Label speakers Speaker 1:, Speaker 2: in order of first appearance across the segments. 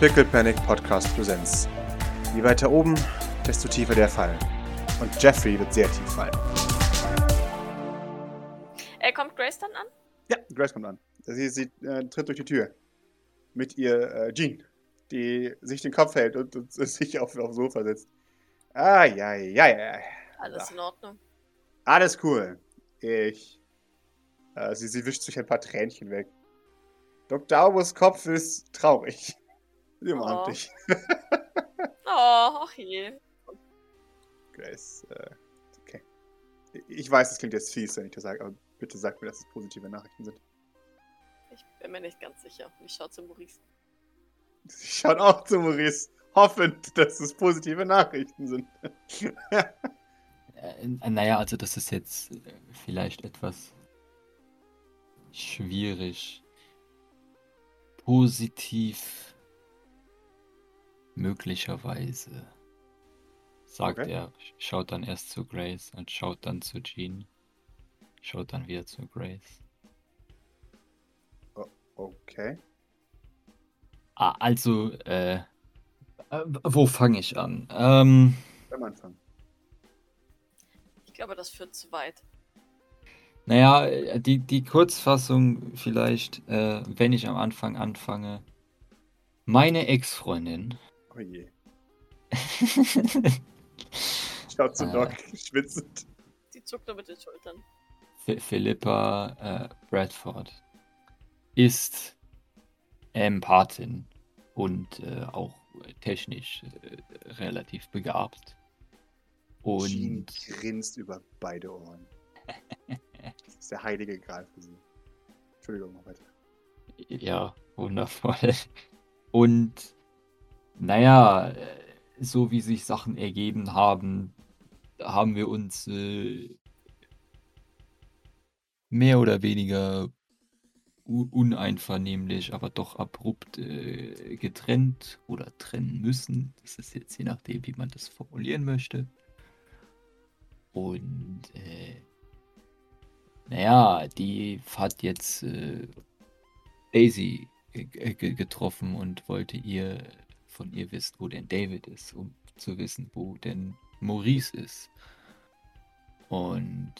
Speaker 1: Pickle Panic Podcast Präsenz. Je weiter oben, desto tiefer der Fall. Und Jeffrey wird sehr tief fallen.
Speaker 2: Äh, kommt Grace dann an?
Speaker 1: Ja, Grace kommt an. Sie, sie äh, tritt durch die Tür. Mit ihr äh, Jean, die sich den Kopf hält und, und sich auf, aufs Sofa setzt. Ah, ja, ja, ja.
Speaker 2: Alles in Ordnung.
Speaker 1: Alles cool. Ich. Äh, sie, sie wischt sich ein paar Tränchen weg. Dr. Aubus Kopf ist traurig. Sie umarmt
Speaker 2: Oh.
Speaker 1: dich.
Speaker 2: Oh, ach je.
Speaker 1: Grace, äh, okay. Ich weiß, das klingt jetzt fies, wenn ich das sage, aber bitte sag mir, dass es positive Nachrichten sind.
Speaker 2: Ich bin mir nicht ganz sicher. Ich schau zu Maurice.
Speaker 1: Sie schaut auch zu Maurice, hoffend, dass es positive Nachrichten sind.
Speaker 3: Äh, naja, also das ist jetzt äh, vielleicht etwas schwierig. Positiv möglicherweise, sagt
Speaker 1: Okay.
Speaker 3: er, schaut dann erst zu Grace und schaut dann zu Jean, schaut dann wieder zu Grace.
Speaker 1: Okay.
Speaker 3: Ah, also, äh, äh, wo fange ich an? Ähm,
Speaker 1: Am Anfang.
Speaker 2: Ich glaube, das führt zu weit.
Speaker 3: Naja, die, die Kurzfassung vielleicht, äh, wenn ich am Anfang anfange. Meine Ex-Freundin.
Speaker 1: Oh je. Schaut zu
Speaker 3: Äh.
Speaker 1: Doc, schwitzend.
Speaker 2: Sie zuckt nur mit den Schultern.
Speaker 3: Ph- Philippa äh, Bradford ist Empathin und äh, auch technisch äh, relativ begabt.
Speaker 1: Jean
Speaker 3: Und
Speaker 1: grinst über beide Ohren. Das ist der heilige Gral für sie. Entschuldigung, weiter.
Speaker 3: Ja, wundervoll. Und naja, äh, so wie sich Sachen ergeben haben, haben wir uns äh, mehr oder weniger uneinvernehmlich, aber doch abrupt äh, getrennt oder trennen müssen. Das ist jetzt je nachdem, wie man das formulieren möchte. Und äh, naja, die hat jetzt äh, Daisy ge- ge- getroffen und wollte ihr von ihr wissen, wo denn David ist, um zu wissen, wo denn Maurice ist. Und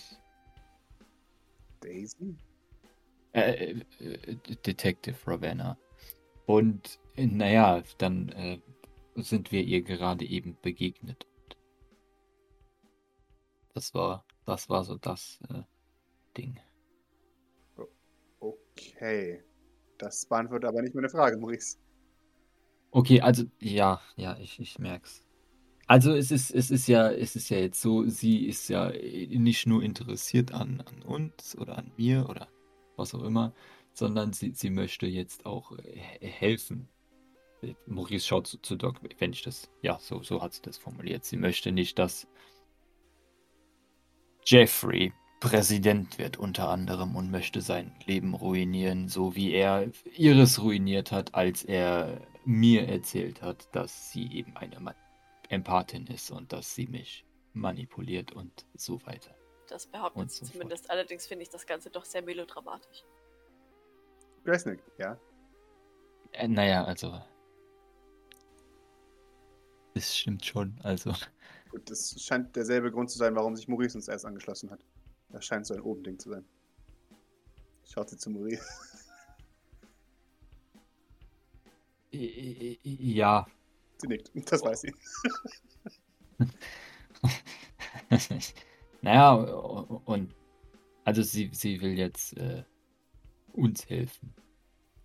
Speaker 1: Daisy?
Speaker 3: äh, äh, Detective Ravenna. Und äh, naja, dann äh, sind wir ihr gerade eben begegnet. Das war, das war so das äh, Ding.
Speaker 1: Okay. Das beantwortet aber nicht meine Frage, Maurice.
Speaker 3: Okay, also ja, ja, ich, ich merk's. Also es ist, es ist ja, es ist ja jetzt so, sie ist ja nicht nur interessiert an, an uns oder an mir oder was auch immer, sondern sie, sie möchte jetzt auch äh, helfen. Maurice schaut zu, zu Doc, wenn ich das, ja, so, so hat sie das formuliert. Sie möchte nicht, dass Jeffrey Präsident wird unter anderem und möchte sein Leben ruinieren, so wie er ihres ruiniert hat, als er mir erzählt hat, dass sie eben eine Ma Empathin ist und dass sie mich manipuliert und so weiter.
Speaker 2: Das behauptet sie
Speaker 3: so fort.
Speaker 2: zumindest. Allerdings finde ich das Ganze doch sehr melodramatisch.
Speaker 1: Grace nickt, ja.
Speaker 3: Äh, naja, also. Das stimmt schon, also.
Speaker 1: Gut, das scheint derselbe Grund zu sein, warum sich Maurice uns erst angeschlossen hat. Das scheint so ein Obending zu sein. Schaut sie zu Maurice.
Speaker 3: i- i- Ja.
Speaker 1: Sie nickt, das weiß sie.
Speaker 3: naja, und. Also, sie, sie will jetzt äh, uns helfen.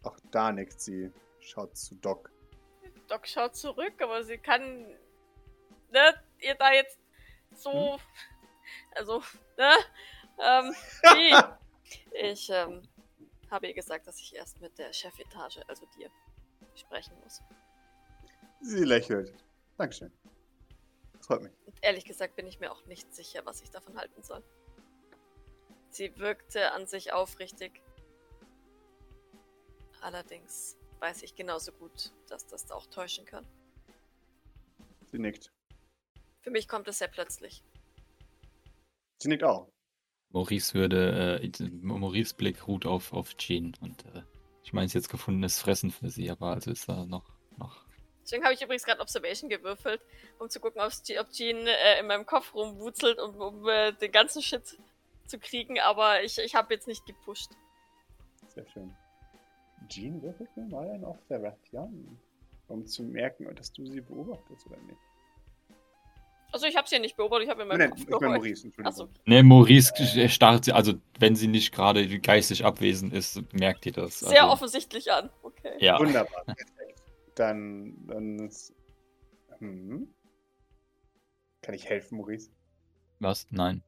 Speaker 1: Auch da nickt sie. Schaut zu Doc.
Speaker 2: Doc schaut zurück, aber sie kann ne, ihr da jetzt so.
Speaker 3: Hm?
Speaker 2: Also, ne? Ähm, wie? Ich ähm, habe ihr gesagt, dass ich erst mit der Chefetage, also dir, sprechen muss.
Speaker 1: Sie lächelt. Dankeschön. Das freut mich.
Speaker 2: Und ehrlich gesagt bin ich mir auch nicht sicher, was ich davon halten soll. Sie wirkte an sich aufrichtig. Allerdings weiß ich genauso gut, dass das auch täuschen kann.
Speaker 1: Sie nickt.
Speaker 2: Für mich kommt es sehr plötzlich.
Speaker 1: Sie nickt auch.
Speaker 3: Maurice würde, äh, Maurice Blick ruht auf, auf Jean und äh, ich meine, es ist jetzt gefundenes Fressen für sie, aber also ist da noch noch.
Speaker 2: Deswegen habe ich übrigens gerade Observation gewürfelt, um zu gucken, ob Jean äh, in meinem Kopf rumwurzelt, um, um äh, den ganzen Shit zu kriegen, aber ich, ich habe jetzt nicht gepusht.
Speaker 1: Sehr schön. Jean würfelt mir mal ein Observation, um zu merken, dass du sie beobachtest oder nicht.
Speaker 2: Also ich habe sie ja nicht beobachtet, ich habe in meinem
Speaker 1: Nein,
Speaker 2: Kopf
Speaker 1: ich
Speaker 2: geholt.
Speaker 1: Maurice, Entschuldigung.
Speaker 2: Achso,
Speaker 3: Ne, Maurice äh, starrt sie, also wenn sie nicht gerade geistig abwesend ist, merkt ihr das.
Speaker 2: sehr
Speaker 3: also,
Speaker 2: offensichtlich an. Okay.
Speaker 3: Ja.
Speaker 1: Wunderbar, perfekt. Dann, dann ist. Hm. Kann ich helfen, Maurice?
Speaker 3: Was? Nein.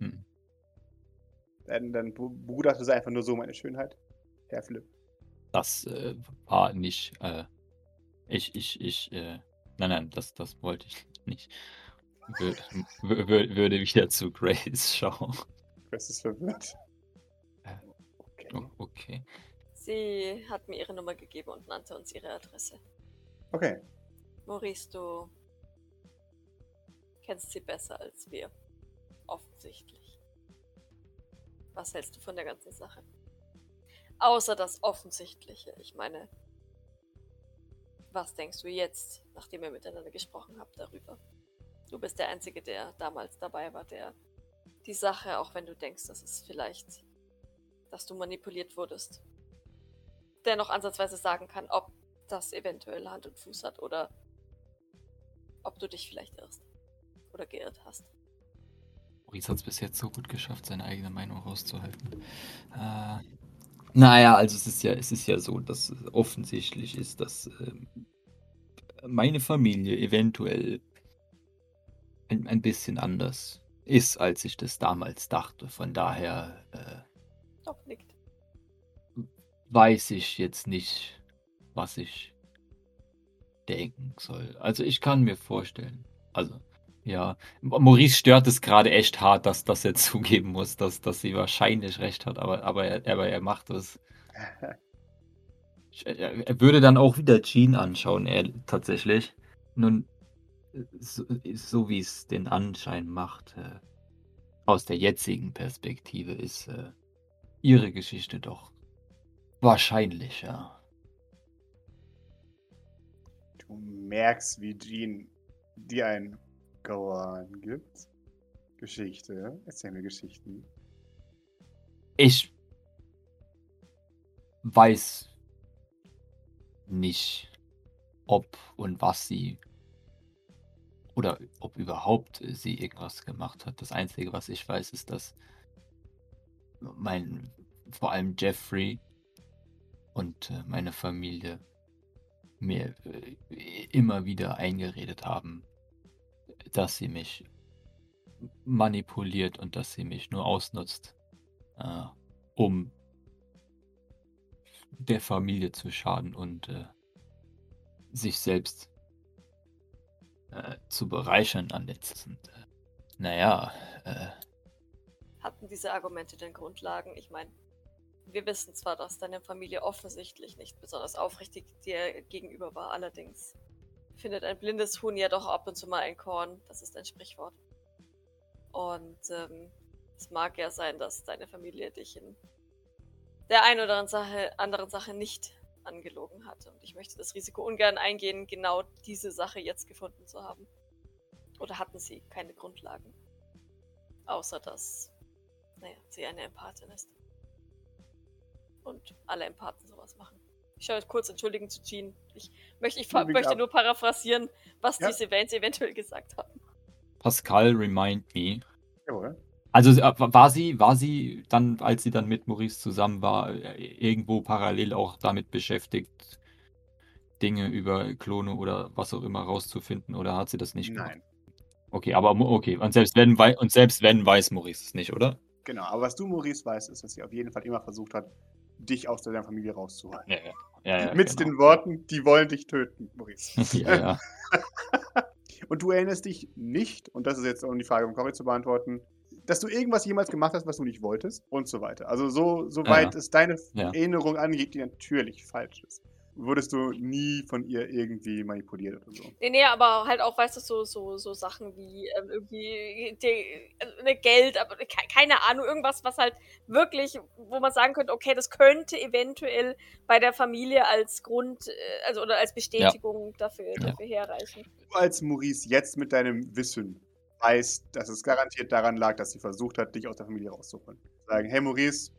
Speaker 3: Hm.
Speaker 1: Dann, dann begutachtest du einfach nur so meine Schönheit. Herr Philipp.
Speaker 3: Das äh, war nicht. Äh, ich, ich, ich. Äh, nein, nein, das, das wollte ich nicht. Wür, wür, wür- würde wieder zu Grace schauen.
Speaker 1: Chris ist verwirrt.
Speaker 3: Äh,
Speaker 1: Okay.
Speaker 3: Okay.
Speaker 2: Sie hat mir ihre Nummer gegeben und nannte uns ihre Adresse.
Speaker 1: Okay.
Speaker 2: Maurice, du kennst sie besser als wir. Offensichtlich. Was hältst du von der ganzen Sache? Außer das Offensichtliche. Ich meine, was denkst du jetzt, nachdem ihr miteinander gesprochen habt darüber? Du bist der Einzige, der damals dabei war, der die Sache, auch wenn du denkst, dass es vielleicht, dass du manipuliert wurdest, dennoch ansatzweise sagen kann, ob das eventuell Hand und Fuß hat oder ob du dich vielleicht irrst oder geirrt hast.
Speaker 3: Maurice hat es bis jetzt so gut geschafft, seine eigene Meinung rauszuhalten. Äh, naja, also es ist ja, es ist ja so, dass es offensichtlich ist, dass ähm, meine Familie eventuell ein, ein bisschen anders ist, als ich das damals dachte. Von daher äh,
Speaker 2: Doch, nickt.
Speaker 3: weiß ich jetzt nicht, was ich denken soll. Also ich kann mir vorstellen, also ja, Maurice stört es gerade echt hart, dass, dass er zugeben muss, dass, dass sie wahrscheinlich recht hat, aber, aber, er, aber er macht es. Er, würde dann auch wieder Jean anschauen, er tatsächlich. Nun, so, so wie es den Anschein macht, äh, aus der jetzigen Perspektive ist äh, ihre Geschichte doch wahrscheinlich, ja.
Speaker 1: Du merkst, wie Jean dir ein Go on gibt. Geschichte. Erzähl mir Geschichten.
Speaker 3: Ich weiß nicht, ob und was sie oder ob überhaupt sie irgendwas gemacht hat. Das Einzige, was ich weiß, ist, dass mein, vor allem Jeffrey und äh, meine Familie mir äh, immer wieder eingeredet haben, dass sie mich manipuliert und dass sie mich nur ausnutzt, äh, um der Familie zu schaden und äh, sich selbst äh, zu bereichern an letztes. Und, äh, naja, äh,
Speaker 2: Hatten diese Argumente denn Grundlagen? Ich meine, wir wissen zwar, dass deine Familie offensichtlich nicht besonders aufrichtig dir gegenüber war, allerdings findet ein blindes Huhn ja doch ab und zu mal ein Korn. Das ist ein Sprichwort. Und ähm, es mag ja sein, dass deine Familie dich in der einen oder anderen Sache, nicht angelogen hat. Und ich möchte das Risiko ungern eingehen, genau diese Sache jetzt gefunden zu haben. Oder hatten sie keine Grundlagen? Außer dass, naja, sie eine Empathin ist. Und alle Empathen sowas machen. Ich schaue jetzt kurz entschuldigen zu Jean. Ich möchte, ich möchte nur paraphrasieren, was
Speaker 1: Ja.
Speaker 2: diese Vans eventuell gesagt haben.
Speaker 3: Pascal, remind me.
Speaker 1: Jawohl.
Speaker 3: Also äh, war sie, war sie dann, als sie dann mit Maurice zusammen war, äh, irgendwo parallel auch damit beschäftigt, Dinge über Klone oder was auch immer rauszufinden, oder hat sie das nicht gemacht?
Speaker 1: Nein.
Speaker 3: Okay, aber okay, und selbst wenn und selbst wenn weiß Maurice es nicht, oder?
Speaker 1: Genau. Aber was du, Maurice, weißt, ist, dass sie auf jeden Fall immer versucht hat, dich aus deiner Familie rauszuholen.
Speaker 3: Ja, ja. Ja, ja
Speaker 1: Mit
Speaker 3: genau.
Speaker 1: den Worten, die wollen dich töten, Maurice.
Speaker 3: ja, ja.
Speaker 1: Und du erinnerst dich nicht, und das ist jetzt, um die Frage von Cory zu beantworten, dass du irgendwas jemals gemacht hast, was du nicht wolltest und so weiter. Also so, so weit
Speaker 3: ja.
Speaker 1: es deine
Speaker 3: Ja.
Speaker 1: Erinnerung angeht, die natürlich falsch ist. Wurdest du nie von ihr irgendwie manipuliert oder so.
Speaker 2: Nee, nee, aber halt auch, weißt du, so, so, so Sachen wie ähm, irgendwie die, äh, Geld, aber ke keine Ahnung, irgendwas, was halt wirklich, wo man sagen könnte, okay, das könnte eventuell bei der Familie als Grund, äh, also oder als Bestätigung ja. dafür, dafür ja. herreichen.
Speaker 1: Du als Maurice jetzt mit deinem Wissen weißt, dass es garantiert daran lag, dass sie versucht hat, dich aus der Familie rauszuholen. Sagen, hey Maurice,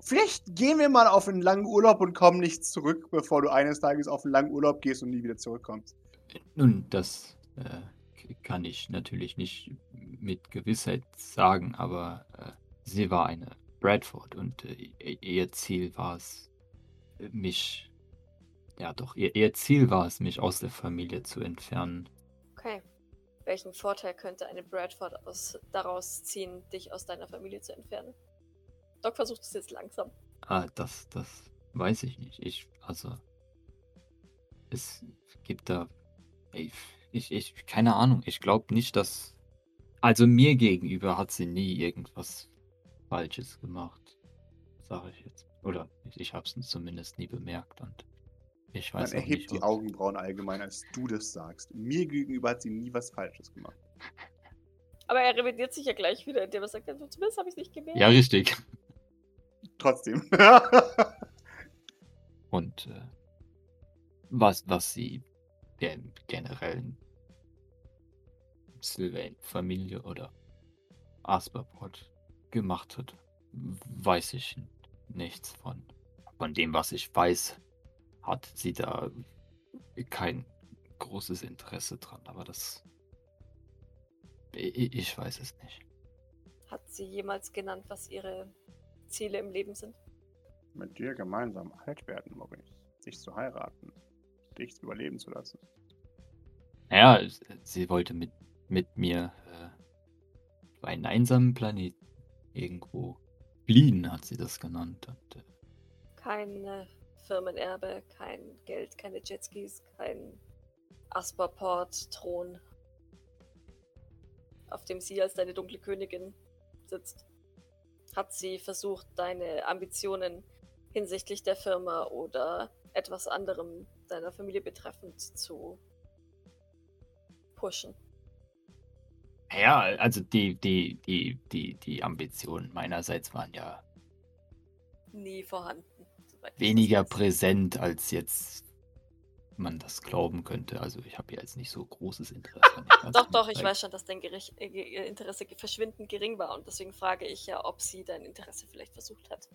Speaker 1: Vielleicht gehen wir mal auf einen langen Urlaub und kommen nicht zurück, bevor du eines Tages auf einen langen Urlaub gehst und nie wieder zurückkommst.
Speaker 3: Nun, das äh, kann ich natürlich nicht mit Gewissheit sagen, aber äh, sie war eine Bradford und äh, ihr Ziel war es, mich. Ja, doch, ihr, ihr Ziel war es, mich aus der Familie zu entfernen.
Speaker 2: Okay. Welchen Vorteil könnte eine Bradford aus, daraus ziehen, dich aus deiner Familie zu entfernen? Doc versucht es jetzt langsam.
Speaker 3: Ah, das, das weiß ich nicht. Ich, also, es gibt da, ich, ich, ich keine Ahnung. Ich glaube nicht, dass, also mir gegenüber hat sie nie irgendwas Falsches gemacht, sage ich jetzt. Oder ich, ich habe es zumindest nie bemerkt und ich weiß
Speaker 1: Man erhebt nicht, die Augenbrauen allgemein, als du das sagst. Mir gegenüber hat sie nie was Falsches gemacht.
Speaker 2: Aber er revidiert sich ja gleich wieder, indem er sagt, zumindest habe ich es nicht gemerkt.
Speaker 3: Ja, richtig
Speaker 1: trotzdem.
Speaker 3: Und äh, was, was sie der generellen Sylvain-Familie oder Asperport gemacht hat, weiß ich nichts von. Von dem, was ich weiß, hat sie da kein großes Interesse dran, aber das. Ich, ich weiß es nicht.
Speaker 2: Hat sie jemals genannt, was ihre Ziele im Leben sind.
Speaker 1: Mit dir gemeinsam alt werden, Maurice. Dich zu heiraten. Dich überleben zu lassen.
Speaker 3: Ja, sie wollte mit, mit mir äh, auf einen einsamen Planeten irgendwo fliehen, hat sie das genannt. Und, äh,
Speaker 2: Kein Firmenerbe, kein Geld, keine Jetskis, kein Asperport-Thron, auf dem sie als deine dunkle Königin sitzt hat sie versucht, deine Ambitionen hinsichtlich der Firma oder etwas anderem deiner Familie betreffend zu pushen.
Speaker 3: Ja, also die, die, die, die, die Ambitionen meinerseits waren ja
Speaker 2: nie vorhanden.
Speaker 3: Weniger präsent als jetzt man das glauben könnte. Also ich habe jetzt nicht so großes Interesse.
Speaker 2: doch, doch, ich weiß schon, dass dein Gericht, äh, Interesse verschwindend gering war und deswegen frage ich ja, ob sie dein Interesse vielleicht versucht hat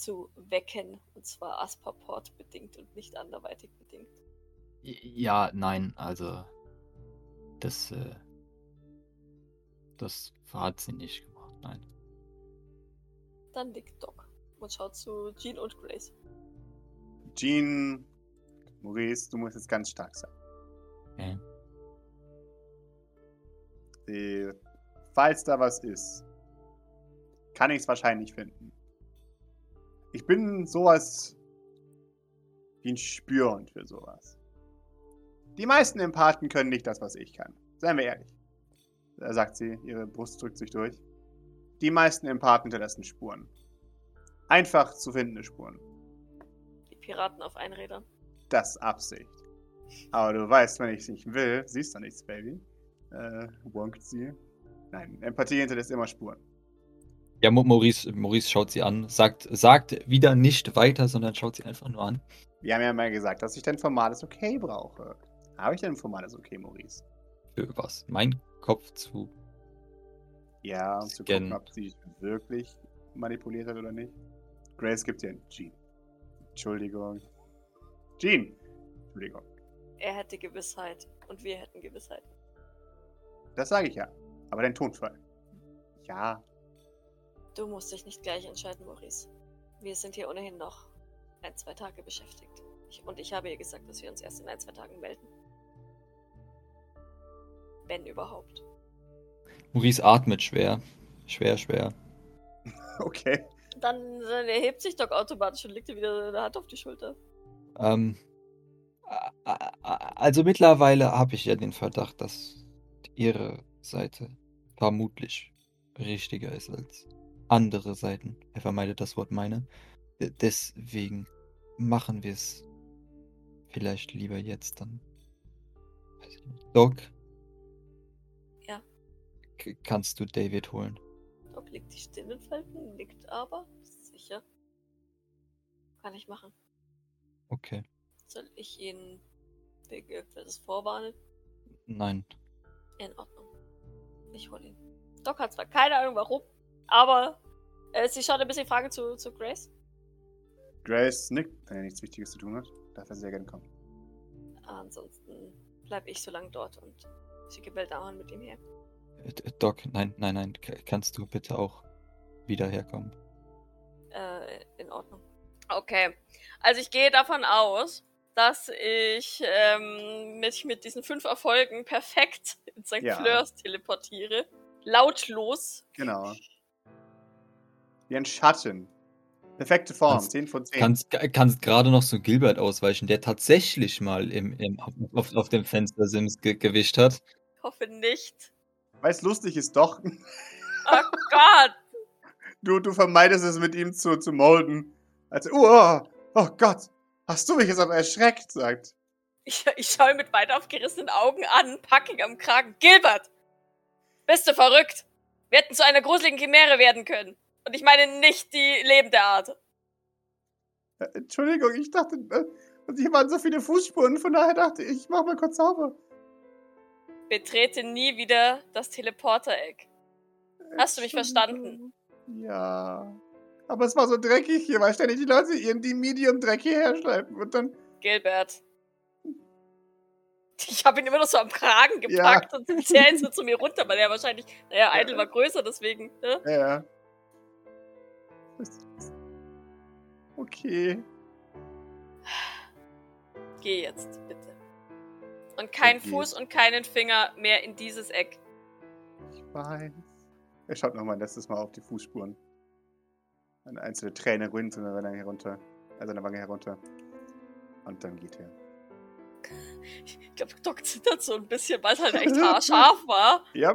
Speaker 2: zu wecken und zwar Asperport bedingt und nicht anderweitig bedingt.
Speaker 3: Ja, nein, also das, äh, das hat sie nicht gemacht, nein.
Speaker 2: Dann liegt Doc und schaut zu Jean und Grace.
Speaker 1: Jean Maurice, du musst jetzt ganz stark sein.
Speaker 3: Okay.
Speaker 1: Die, falls da was ist, kann ich es wahrscheinlich finden. Ich bin sowas wie ein Spürhund für sowas. Die meisten Empathen können nicht das, was ich kann. Seien wir ehrlich. Da sagt sie, ihre Brust drückt sich durch. Die meisten Empathen hinterlassen Spuren. Einfach zu findende Spuren.
Speaker 2: Die Piraten auf Einrädern
Speaker 1: das Absicht. Aber du weißt, wenn ich es nicht will, siehst du nichts, Baby. Äh, wonkt sie. Nein, Empathie hinterlässt immer Spuren.
Speaker 3: Ja, Maurice, Maurice schaut sie an, sagt, sagt wieder nicht weiter, sondern schaut sie einfach nur an.
Speaker 1: Wir haben ja mal gesagt, dass ich dein formales Okay brauche. Habe ich denn ein formales Okay, Maurice?
Speaker 3: Für was? Mein Kopf zu.
Speaker 1: Ja, um zu gucken, ob sie wirklich manipuliert hat oder nicht. Grace gibt dir ein G. Entschuldigung. Jean. Entschuldigung.
Speaker 2: Er hätte Gewissheit und wir hätten Gewissheit.
Speaker 1: Das sage ich ja. Aber dein Tonfall. Ja.
Speaker 2: Du musst dich nicht gleich entscheiden, Maurice. Wir sind hier ohnehin noch ein, zwei Tage beschäftigt. Ich, und ich habe ihr gesagt, dass wir uns erst in ein, zwei Tagen melden. Wenn überhaupt.
Speaker 3: Maurice atmet schwer. Schwer, schwer.
Speaker 1: Okay.
Speaker 2: Dann, dann erhebt sich Doc automatisch und legt dir wieder eine Hand auf die Schulter.
Speaker 3: Ähm, also mittlerweile habe ich ja den Verdacht, dass ihre Seite vermutlich richtiger ist als andere Seiten. Er vermeidet das Wort meine. Deswegen machen wir es vielleicht lieber jetzt dann. Weiß ich nicht. Doc?
Speaker 2: Ja.
Speaker 3: Kannst du David holen?
Speaker 2: Doc legt die Stirnfalten, nickt aber. Sicher. Kann ich machen.
Speaker 3: Okay.
Speaker 2: Soll ich ihn wegen irgendetwas vorwarnen?
Speaker 3: Nein.
Speaker 2: In Ordnung. Ich hol ihn. Doc hat zwar keine Ahnung warum, aber äh, sie schaut ein bisschen Frage zu, zu Grace.
Speaker 1: Grace nickt, wenn er nichts Wichtiges zu tun hat. Darf er sehr gerne kommen.
Speaker 2: Ansonsten bleib ich so lange dort und schicke Beldaman mit ihm her.
Speaker 3: Äh, Doc, nein, nein, nein. Kannst du bitte auch wieder herkommen?
Speaker 2: Äh, in Ordnung. Okay. Also ich gehe davon aus, dass ich ähm, mich mit diesen fünf Erfolgen perfekt in St.
Speaker 1: Ja.
Speaker 2: Fleurs teleportiere. Lautlos.
Speaker 1: Genau. Wie ein Schatten. Perfekte Form,
Speaker 3: Kannst-
Speaker 1: 10 von 10.
Speaker 3: Kannst, kannst gerade noch so Gilbert ausweichen, der tatsächlich mal im, im, auf, auf dem Fenstersims ge gewischt hat.
Speaker 2: Ich hoffe nicht.
Speaker 1: Weil es lustig ist, doch.
Speaker 2: Oh Gott!
Speaker 1: Du, du vermeidest es mit ihm zu, zu molden. Also, oh, oh Gott, hast du mich jetzt aber erschreckt, sagt.
Speaker 2: Ich, ich schaue ihn mit weit aufgerissenen Augen an, packe ihn am Kragen. Gilbert! Bist du verrückt? Wir hätten zu einer gruseligen Chimäre werden können. Und ich meine nicht die lebende Art.
Speaker 1: Äh, Entschuldigung, ich dachte, äh, hier waren so viele Fußspuren, von daher dachte ich, ich mach mal kurz sauber.
Speaker 2: Betrete nie wieder das Teleportereck. Hast du mich verstanden?
Speaker 1: Ja. Aber es war so dreckig hier, weil ständig die Leute ihren die Medium-Dreck hierher schleifen und dann.
Speaker 2: Gilbert. Ich habe ihn immer noch so am Kragen gepackt und zählen so zu mir runter, weil er wahrscheinlich, naja, Idol war größer, deswegen, ne?
Speaker 1: Ja, ja. Ist- Okay.
Speaker 2: Geh jetzt, bitte. Und kein
Speaker 1: Okay.
Speaker 2: Fuß und keinen Finger mehr in dieses Eck.
Speaker 1: Ich weiß. Er schaut noch mal ein letztes Mal auf die Fußspuren. Eine einzelne Träne rinnt seine Wange herunter. Äh, seine Wange herunter. Und dann geht er.
Speaker 2: Ich glaube, Doc zittert so ein bisschen, weil es halt echt haarscharf war.
Speaker 1: Ja.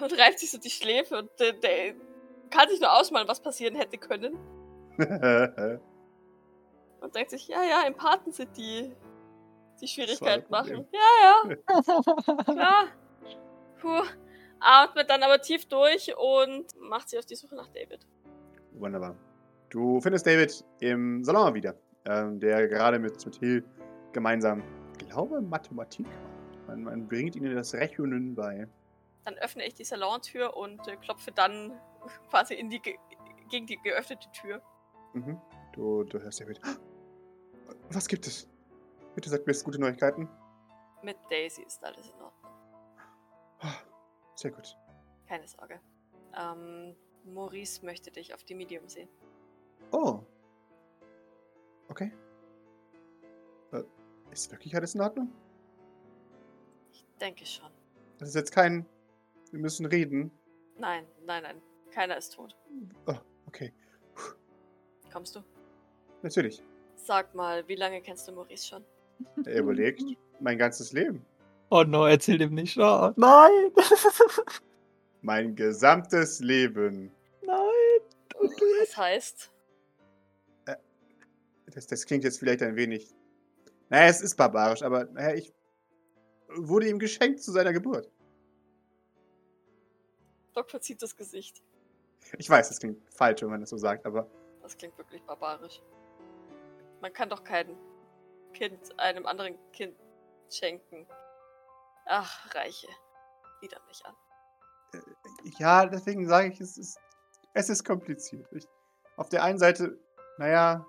Speaker 2: Und reibt sich so die Schläfe und der, der kann sich nur ausmalen, was passieren hätte können. Und denkt sich, ja, ja, Empathen sind die, die Schwierigkeit
Speaker 1: Das war ein
Speaker 2: machen. Ja, ja, klar. Puh. Atmet dann aber tief durch und macht sich auf die Suche nach David.
Speaker 1: Wunderbar. Du findest David im Salon wieder, ähm, der gerade mit, mit Hill gemeinsam, ich glaube, Mathematik macht. Man, man bringt ihnen das Rechnen bei.
Speaker 2: Dann öffne ich die Salontür und äh, klopfe dann quasi in die ge gegen die geöffnete Tür.
Speaker 1: Mhm. Du, du hörst David. Was gibt es? Bitte sag mir jetzt gute Neuigkeiten.
Speaker 2: Mit Daisy ist alles in Ordnung.
Speaker 1: Ah, Sehr gut.
Speaker 2: Keine Sorge. Ähm, Maurice möchte dich auf die Medium sehen.
Speaker 1: Oh. Okay. Äh, ist wirklich alles in Ordnung?
Speaker 2: Ich denke schon.
Speaker 1: Das ist jetzt kein. Wir müssen reden.
Speaker 2: Nein, nein, nein. Keiner ist tot.
Speaker 1: Oh, okay.
Speaker 2: Kommst du?
Speaker 1: Natürlich.
Speaker 2: Sag mal, wie lange kennst du Maurice schon?
Speaker 1: Er überlegt. Mein ganzes Leben.
Speaker 3: Oh no, erzähl dem nicht. Oh, nein!
Speaker 1: Mein gesamtes Leben.
Speaker 3: nein!
Speaker 2: Das heißt,
Speaker 1: Das, das klingt jetzt vielleicht ein wenig. Naja, es ist barbarisch, aber naja, ich wurde ihm geschenkt zu seiner Geburt.
Speaker 2: Doc verzieht das Gesicht.
Speaker 1: Ich weiß, das klingt falsch, wenn man das so sagt, aber
Speaker 2: Das klingt wirklich barbarisch. Man kann doch kein Kind einem anderen Kind schenken. Ach, Reiche. Wieder mich an.
Speaker 1: Ja, deswegen sage ich, es ist, es ist kompliziert. Ich, auf der einen Seite, naja,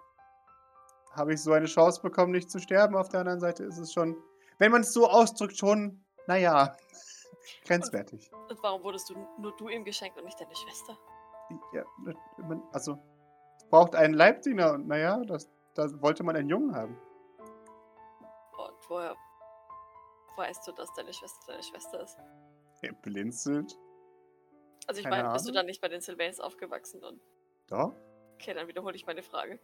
Speaker 1: habe ich so eine Chance bekommen, nicht zu sterben. Auf der anderen Seite ist es schon, wenn man es so ausdrückt, schon, naja, grenzwertig.
Speaker 2: Und warum wurdest du nur du ihm geschenkt und nicht deine Schwester?
Speaker 1: Ja, man, also, es braucht einen Leibdiener und naja, das, da wollte man einen Jungen haben.
Speaker 2: Und woher weißt du, dass deine Schwester deine Schwester ist?
Speaker 1: Er blinzelt.
Speaker 2: Also ich meine, bist du dann nicht bei den Sylvains aufgewachsen und
Speaker 1: Doch,
Speaker 2: okay, dann wiederhole ich meine Frage.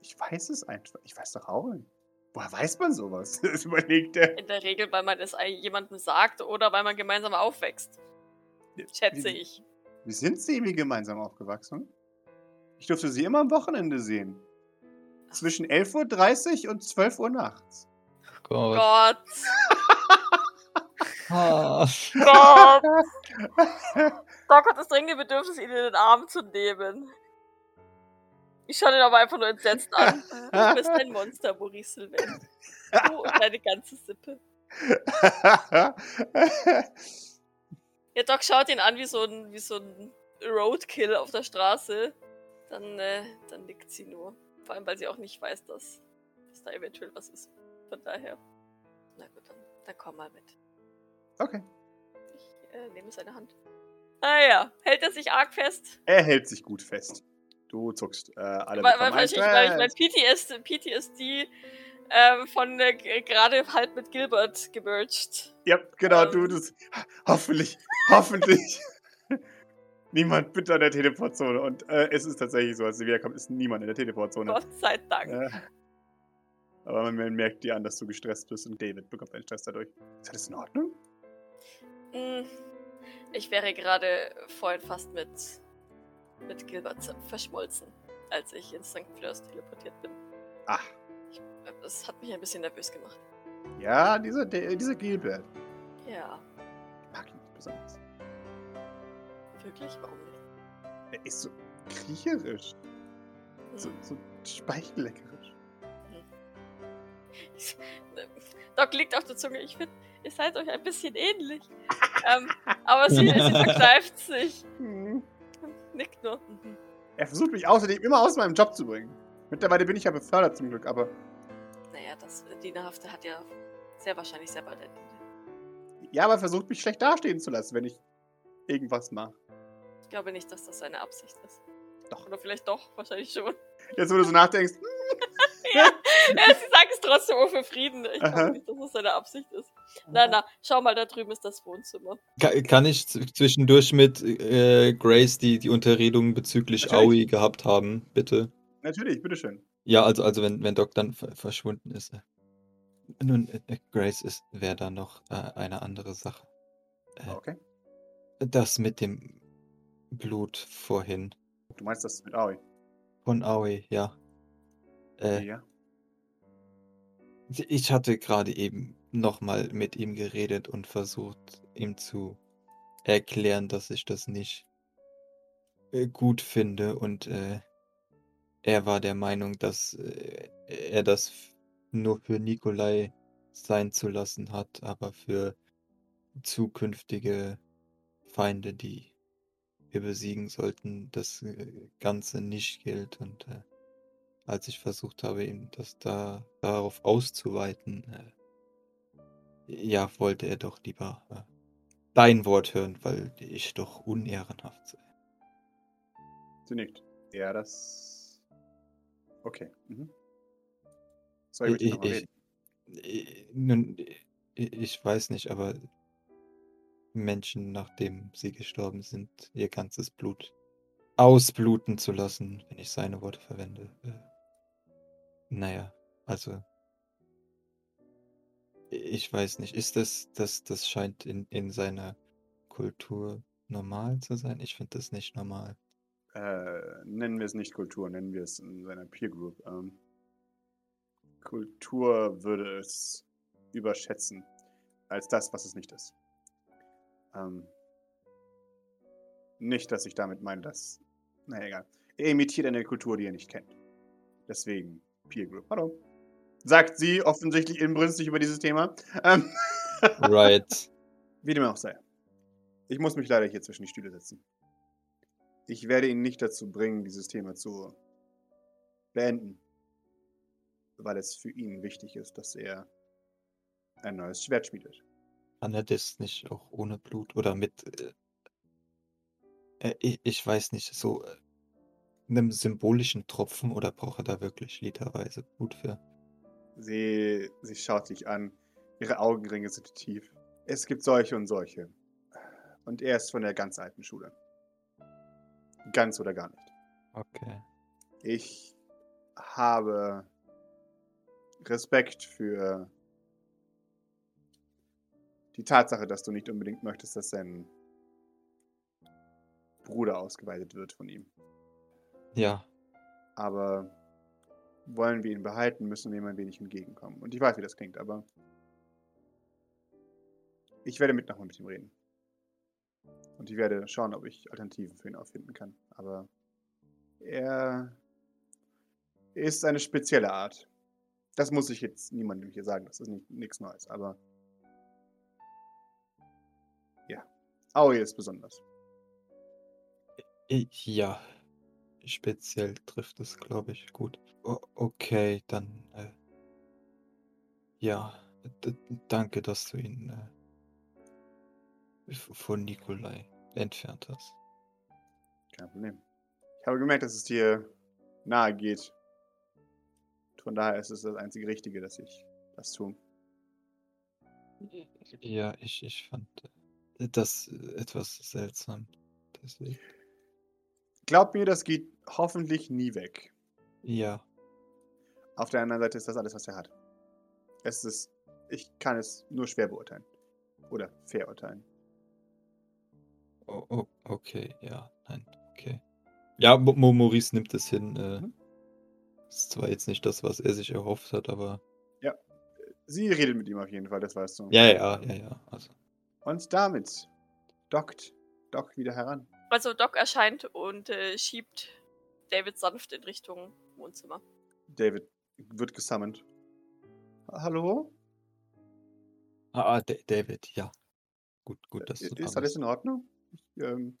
Speaker 1: ich weiß es einfach. Ich weiß doch auch nicht. Woher weiß man sowas? Das überlegt er.
Speaker 2: In der Regel, weil man es jemandem sagt oder weil man gemeinsam aufwächst. Schätze
Speaker 1: Wie-
Speaker 2: ich.
Speaker 1: Wie sind sie wie gemeinsam aufgewachsen? Ich durfte sie immer am Wochenende sehen. zwischen 11.30 Uhr und 12 Uhr nachts.
Speaker 3: Gott.
Speaker 2: Gott.
Speaker 3: Ah.
Speaker 2: Gott. Doc hat das dringende Bedürfnis, ihn in den Arm zu nehmen. Ich schaue ihn aber einfach nur entsetzt an. Du bist ein Monster, Maurice Sylvain. Du und deine ganze Sippe. Ja, Doc schaut ihn an wie so ein, wie so ein Roadkill auf der Straße. Dann, äh, dann nickt sie nur. Vor allem, weil sie auch nicht weiß, dass, dass da eventuell was ist. Von daher. Na gut, dann, dann komm mal mit.
Speaker 1: okay.
Speaker 2: Ich äh, nehme seine Hand. Ah ja, hält er sich arg fest?
Speaker 1: Er hält sich gut fest. Du zuckst. Äh, alle
Speaker 2: Weil, weil, weil, ich, weil ich mein
Speaker 1: eins.
Speaker 2: PTSD, ähm, von äh, gerade halt mit Gilbert gemerged.
Speaker 1: Ja, genau,
Speaker 2: ähm,
Speaker 1: du. Das, hoffentlich, hoffentlich. niemand bitte an der Teleportzone. Und äh, es ist tatsächlich so, als sie wiederkommt, ist niemand in der Teleportzone.
Speaker 2: Gott sei Dank.
Speaker 1: Äh, aber man, merkt dir an, dass du gestresst bist und David bekommt einen Stress dadurch. Ist alles in Ordnung?
Speaker 2: Mm, Ich wäre gerade vorhin fast mit, mit Gilbert verschmolzen, als ich in St. Fleurs teleportiert bin.
Speaker 1: Ach,
Speaker 2: Das hat mich ein bisschen nervös gemacht.
Speaker 1: ja, dieser, dieser Gilbert.
Speaker 2: Ja,
Speaker 1: Ich mag ihn nicht besonders.
Speaker 2: wirklich? Warum nicht?
Speaker 1: Er ist so kriecherisch. So,
Speaker 2: Hm.
Speaker 1: so speichelleckerisch.
Speaker 2: Doc liegt auf der Zunge. Ich finde, ihr seid euch ein bisschen ähnlich. ähm, aber sie, sie verkneift sich.
Speaker 1: Hm.
Speaker 2: Nickt nur.
Speaker 1: Er versucht mich außerdem immer aus meinem Job zu bringen. Mittlerweile bin ich ja befördert zum Glück, aber
Speaker 2: Naja, das Dienerhafte hat ja sehr wahrscheinlich sehr bald ein Ende.
Speaker 1: ja, aber er versucht mich schlecht dastehen zu lassen, wenn ich irgendwas mache.
Speaker 2: Ich glaube nicht, dass das seine Absicht ist.
Speaker 1: Doch.
Speaker 2: Oder vielleicht doch, wahrscheinlich schon.
Speaker 1: Jetzt, wo du so nachdenkst, hm,
Speaker 2: ja, ja, sie sagt es trotzdem auch für Frieden. Ich glaube nicht, dass das seine Absicht ist. Na, na, schau mal, da drüben ist das Wohnzimmer.
Speaker 3: Ka- Kann ich zwischendurch mit äh, Grace die, die Unterredung bezüglich
Speaker 1: Natürlich.
Speaker 3: Aoi gehabt haben, bitte?
Speaker 1: natürlich, bitteschön.
Speaker 3: Ja, also, also wenn, wenn Doc dann ver- verschwunden ist. Nun, äh, äh, Grace ist wäre da noch äh, eine andere Sache. Äh,
Speaker 1: Okay.
Speaker 3: Das mit dem Blut vorhin
Speaker 1: Du meinst das mit Aoi?
Speaker 3: von Aoi, ja. Äh,
Speaker 1: ja.
Speaker 3: Ich hatte gerade eben nochmal mit ihm geredet und versucht, ihm zu erklären, dass ich das nicht äh, gut finde. Und äh, er war der Meinung, dass äh, er das nur für Nikolai sein zu lassen hat, aber für zukünftige Feinde, die wir besiegen sollten, das äh, Ganze nicht gilt. Und äh, als ich versucht habe, ihm das da darauf auszuweiten, äh, ja, wollte er doch lieber äh, dein Wort hören, weil ich doch unehrenhaft sei.
Speaker 1: Sie nickt. Ja, das. Okay. Mhm. Soll ich mit dir
Speaker 3: Ich, ich,
Speaker 1: reden?
Speaker 3: ich, nun, ich, ich weiß nicht, aber Menschen, nachdem sie gestorben sind, ihr ganzes Blut ausbluten zu lassen, wenn ich seine Worte verwende. Äh, naja, also ich weiß nicht, ist das, das, das scheint in, in seiner Kultur normal zu sein? Ich finde das nicht normal.
Speaker 1: Äh, nennen wir es nicht Kultur, nennen wir es in seiner Peer Group. Ähm, Kultur würde es überschätzen als das, was es nicht ist. Ähm, nicht, dass ich damit meine, dass. Na egal. Er imitiert eine Kultur, die er nicht kennt. Deswegen Peer Group. Hallo. Sagt sie offensichtlich inbrünstig über dieses Thema. Ähm,
Speaker 3: Right.
Speaker 1: Wie dem auch sei. Ich muss mich leider hier zwischen die Stühle setzen. Ich werde ihn nicht dazu bringen, dieses Thema zu beenden. Weil es für ihn wichtig ist, dass er ein neues Schwert schmiedet.
Speaker 3: Kann er das nicht auch ohne Blut oder mit, äh, äh, ich, ich weiß nicht, so äh, einem symbolischen Tropfen oder braucht er da wirklich literweise Blut für?
Speaker 1: Sie, sie schaut dich an. Ihre Augenringe sind tief. Es gibt solche und solche. Und er ist von der ganz alten Schule. Ganz oder gar nicht.
Speaker 3: Okay.
Speaker 1: Ich habe Respekt für die Tatsache, dass du nicht unbedingt möchtest, dass dein Bruder ausgeweitet wird von ihm.
Speaker 3: Ja,
Speaker 1: Aber wollen wir ihn behalten, müssen wir ihm ein wenig entgegenkommen. Und ich weiß, wie das klingt, aber ich werde mit nochmal mit ihm reden. Und ich werde schauen, ob ich Alternativen für ihn auffinden kann. Aber er ist eine spezielle Art. Das muss ich jetzt niemandem hier sagen, das ist nicht, nichts Neues, aber ja. Aoi ist besonders.
Speaker 4: Ja, speziell trifft es, glaube ich, gut. O okay, dann, äh, ja, danke, dass du ihn äh, von Nikolai entfernt hast.
Speaker 1: Kein Problem. Ich habe gemerkt, dass es dir nahe geht. Von daher ist es das einzige Richtige, dass ich das tue.
Speaker 4: Ja, ich, ich fand äh, das etwas seltsam. Deswegen.
Speaker 1: Glaub mir, das geht hoffentlich nie weg.
Speaker 4: Ja.
Speaker 1: Auf der anderen Seite ist das alles, was er hat. Es ist, ich kann es nur schwer beurteilen. Oder verurteilen.
Speaker 4: Oh, oh, okay, ja, nein, okay. Ja, Mo Maurice nimmt es hin. Äh,
Speaker 1: Mhm.
Speaker 4: ist zwar jetzt nicht das, was er sich erhofft hat, aber
Speaker 1: Sie redet mit ihm auf jeden Fall, das weißt du.
Speaker 4: ja, ja, ja, ja. Also,
Speaker 1: Und damit dockt Doc wieder heran.
Speaker 2: Also Doc erscheint und äh, schiebt David sanft in Richtung Wohnzimmer.
Speaker 1: David wird gesummont. Hallo?
Speaker 4: ah, ah, Da- David, ja. Gut, gut, dass du da
Speaker 1: Ist
Speaker 4: bist.
Speaker 1: alles in Ordnung? Ich, ähm,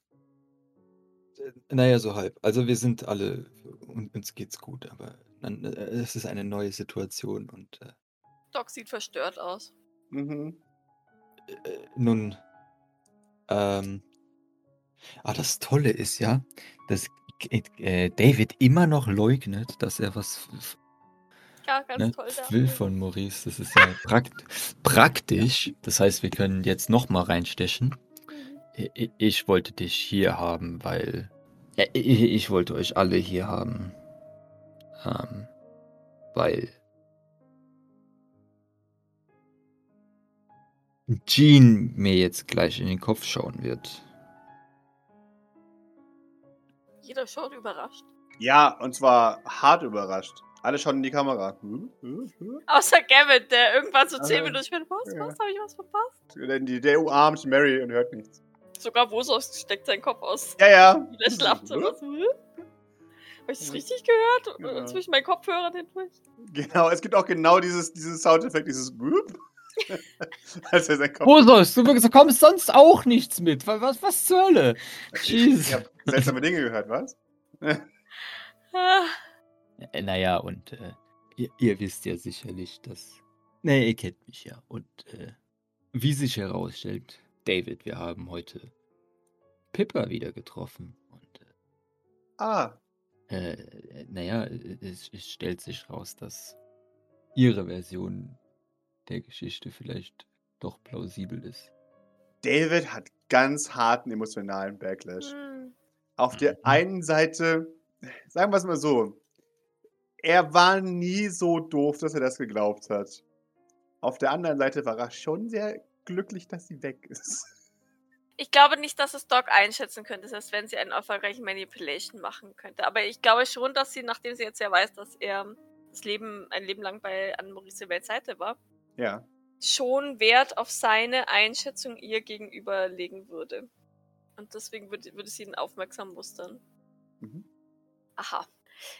Speaker 4: Äh, Naja, so halb. Also wir sind alle, und uns geht's gut, aber dann, äh, es ist eine neue Situation und äh,
Speaker 2: Doc sieht verstört aus.
Speaker 1: mhm.
Speaker 4: äh, nun, ähm, ah, das Tolle ist ja, dass äh, David immer noch leugnet, dass er was
Speaker 2: Ja, ganz
Speaker 4: ne,
Speaker 2: toll.
Speaker 4: will von Maurice. Das ist ja prakt praktisch. Das heißt, wir können jetzt noch mal reinstechen.
Speaker 2: Mhm.
Speaker 4: Ich, ich wollte dich hier haben, weil ja, ich, ich wollte euch alle hier haben, ähm, weil Jean mir jetzt gleich in den Kopf schauen wird.
Speaker 2: Jeder schaut überrascht.
Speaker 1: Ja, und zwar hart überrascht. Alle schauen in die Kamera. Hm? Hm? Hm?
Speaker 2: Außer Gavin, der irgendwann so 10
Speaker 1: Ah,
Speaker 2: Minuten später, was, was, habe ich was verpasst?
Speaker 1: Der, die- der umarmt Mary und hört nichts.
Speaker 2: Sogar Wosos steckt seinen Kopf aus.
Speaker 1: Ja, ja.
Speaker 2: Der Schlafzimmer. so? Habe ich das richtig gehört?
Speaker 1: Ja.
Speaker 2: Ja. Zwischen meinen Kopfhörern hindurch?
Speaker 1: Genau, es gibt auch genau dieses, dieses Soundeffekt, dieses Whoop. Als er sein Kopf.
Speaker 3: Bosos, du bekommst sonst auch nichts mit. Was, was, zur Hölle?
Speaker 1: Ich
Speaker 3: Jesus.
Speaker 1: habe seltsame Dinge gehört, was?
Speaker 2: Ah,
Speaker 3: Äh, Naja, und äh, ihr, ihr wisst ja sicherlich, dass. Nee, ihr kennt mich ja. Und äh, wie sich herausstellt, David, wir haben heute Pippa wieder getroffen. Und
Speaker 1: Ah,
Speaker 3: äh, äh, naja, es, es stellt sich raus, dass ihre Version der Geschichte vielleicht doch plausibel ist.
Speaker 1: David hat ganz harten emotionalen Backlash.
Speaker 2: hm.
Speaker 1: Auf der
Speaker 4: Mhm.
Speaker 1: einen Seite, sagen wir es mal so, er war nie so doof, dass er das geglaubt hat. Auf der anderen Seite war er schon sehr glücklich, dass sie weg ist.
Speaker 2: Ich glaube nicht, dass es Doc einschätzen könnte, selbst wenn sie einen erfolgreichen Manipulation machen könnte. Aber ich glaube schon, dass sie, nachdem sie jetzt ja weiß, dass er das Leben, ein Leben lang bei an Maurice Wells Seite war,
Speaker 1: Ja.
Speaker 2: schon Wert auf seine Einschätzung ihr gegenüber legen würde. Und deswegen würde, würde sie ihn aufmerksam mustern.
Speaker 1: Mhm.
Speaker 2: Aha.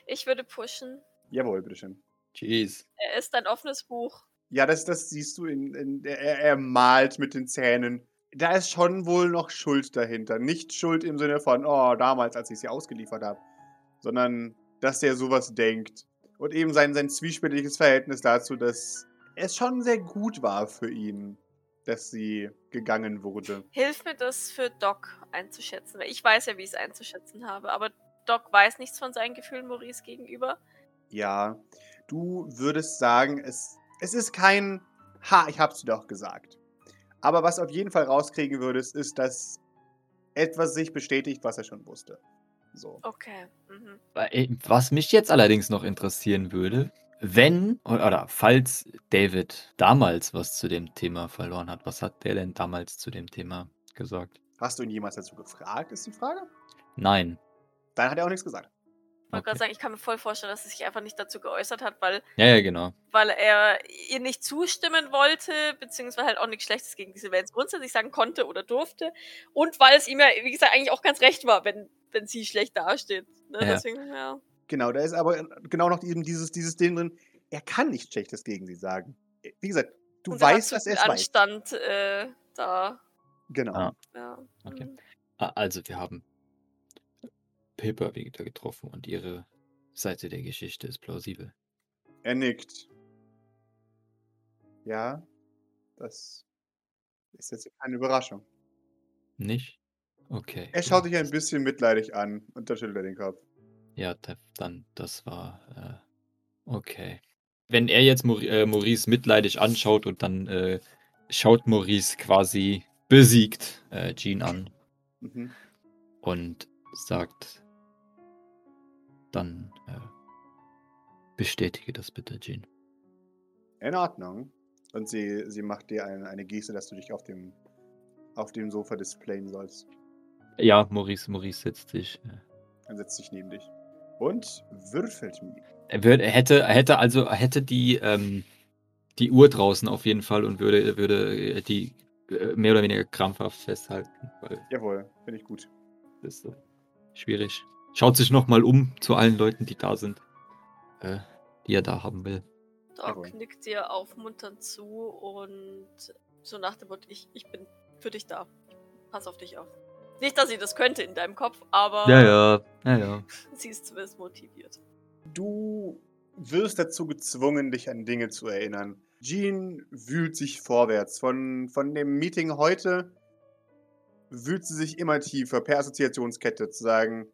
Speaker 2: Ich würde pushen.
Speaker 1: Jawohl, bitteschön.
Speaker 4: Jeez.
Speaker 2: Er ist ein offenes Buch.
Speaker 1: Ja, das, das siehst du, in, in, er, er malt mit den Zähnen. Da ist schon wohl noch Schuld dahinter. Nicht Schuld im Sinne von, oh, damals, als ich sie ausgeliefert habe. Sondern, dass er sowas denkt. Und eben sein, sein zwiespältiges Verhältnis dazu, dass es schon sehr gut war für ihn, dass sie gegangen wurde.
Speaker 2: Hilf mir das für Doc einzuschätzen. Weil ich weiß ja, wie ich es einzuschätzen habe. Aber Doc weiß nichts von seinen Gefühlen Maurice gegenüber.
Speaker 1: Ja, du würdest sagen, es, es ist kein Ha, ich hab's dir doch gesagt. Aber was auf jeden Fall rauskriegen würdest, ist, dass etwas sich bestätigt, was er schon wusste. So.
Speaker 2: Okay. Mhm.
Speaker 3: Äh, Was mich jetzt allerdings noch interessieren würde, wenn oder, falls David damals was zu dem Thema verloren hat, was hat der denn damals zu dem Thema gesagt?
Speaker 1: Hast du ihn jemals dazu gefragt, ist die Frage?
Speaker 3: Nein.
Speaker 1: Dann hat er auch nichts gesagt.
Speaker 2: wollte
Speaker 3: Okay.
Speaker 2: gerade sagen, ich kann mir voll vorstellen, dass sie sich einfach nicht dazu geäußert hat, weil,
Speaker 3: Ja, ja, genau.
Speaker 2: weil er ihr nicht zustimmen wollte, beziehungsweise halt auch nichts Schlechtes gegen diese Welt grundsätzlich sagen konnte oder durfte. Und weil es ihm ja, wie gesagt, eigentlich auch ganz recht war, wenn, wenn sie schlecht dasteht. Ne?
Speaker 3: Ja.
Speaker 2: Deswegen, ja.
Speaker 1: Genau, da ist aber genau noch eben dieses, dieses Ding drin, er kann nichts Schlechtes gegen sie sagen. Wie gesagt, du weißt, dass er weiß.
Speaker 2: Anstand äh, da.
Speaker 1: Genau.
Speaker 3: Ah.
Speaker 2: Ja.
Speaker 3: Okay.
Speaker 2: Mhm.
Speaker 3: Ah, Also, wir haben Pippa wieder getroffen und ihre Seite der Geschichte ist plausibel.
Speaker 1: Er nickt. Ja, das ist jetzt keine Überraschung.
Speaker 3: Nicht? Okay.
Speaker 1: Er schaut dich ein bisschen mitleidig an und dann schüttelt er den Kopf.
Speaker 3: Ja, da- dann, das war. Äh, okay. Wenn er jetzt äh, Maurice mitleidig anschaut und dann äh, schaut Maurice quasi besiegt äh, Jean an
Speaker 1: Mhm.
Speaker 3: und sagt, dann äh, bestätige das bitte, Jean.
Speaker 1: In Ordnung. Und sie, sie macht dir eine, eine Geste, dass du dich auf dem, auf dem Sofa displayen sollst.
Speaker 3: Ja, Maurice, Maurice setzt sich. Äh,
Speaker 1: Dann setzt sich neben dich. Und würfelt mir.
Speaker 3: Er würde, er hätte, er hätte also, er hätte die, ähm, die Uhr draußen auf jeden Fall und würde, würde äh, die äh, mehr oder weniger krampfhaft festhalten, weil
Speaker 1: Jawohl, finde ich gut.
Speaker 3: das ist so schwierig. Schaut sich nochmal um zu allen Leuten, die da sind, äh, die er da haben will.
Speaker 2: Doc
Speaker 1: Jawohl.
Speaker 2: nickt dir aufmunternd zu und so nach dem Motto, ich, ich bin für dich da. Pass auf dich auf. Nicht, dass sie das könnte in deinem Kopf, aber
Speaker 3: Ja, ja, ja, ja.
Speaker 2: sie ist zumindest motiviert.
Speaker 1: Du wirst dazu gezwungen, dich an Dinge zu erinnern. Jean wühlt sich vorwärts. Von, von dem Meeting heute wühlt sie sich immer tiefer per Assoziationskette zu sagen,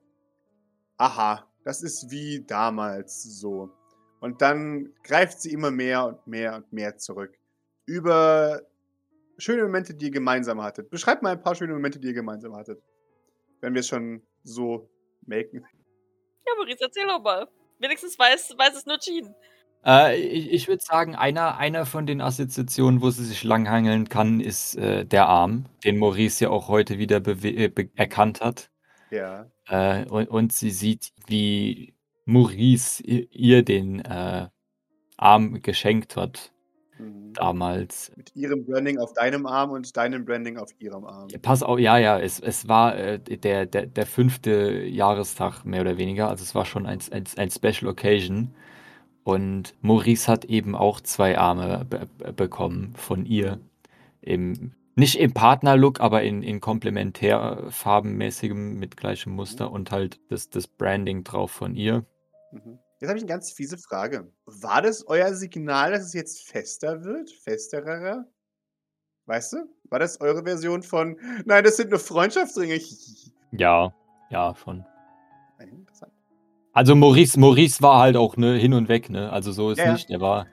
Speaker 1: aha, das ist wie damals so. Und dann greift sie immer mehr und mehr und mehr zurück. Über schöne Momente, die ihr gemeinsam hattet. Beschreibt mal ein paar schöne Momente, die ihr gemeinsam hattet. Wenn wir es schon so melken.
Speaker 2: Ja, Maurice, erzähl doch mal. Wenigstens weiß, weiß es nur Jean.
Speaker 3: Äh, ich ich würde sagen, einer, einer von den Assoziationen, wo sie sich langhangeln kann, ist äh, der Arm, den Maurice ja auch heute wieder äh, erkannt hat.
Speaker 1: Ja.
Speaker 3: Äh, und, und sie sieht, wie Maurice ihr, ihr den äh, Arm geschenkt hat
Speaker 1: Mhm.
Speaker 3: damals.
Speaker 1: Mit ihrem Branding auf deinem Arm und deinem Branding auf ihrem Arm.
Speaker 3: Ja, Pass auf, ja, ja, es, es war äh, der, der, der fünfte Jahrestag, mehr oder weniger. Also es war schon ein, ein, ein Special Occasion. Und Maurice hat eben auch zwei Arme be be- bekommen von ihr. Im, nicht im Partnerlook, aber in, in komplementärfarbenmäßigem mit gleichem Muster und halt das, das Branding drauf von ihr.
Speaker 1: Mhm. Jetzt habe ich eine ganz fiese Frage. War das euer Signal, dass es jetzt fester wird? Festerer? Weißt du? War das eure Version von, nein, das sind nur Freundschaftsringe?
Speaker 3: Ja, ja, schon.
Speaker 1: Interessant.
Speaker 3: Also Maurice, Maurice war halt auch ne, hin und weg, ne? Also so ist
Speaker 1: Ja, ja.
Speaker 3: nicht. Der war,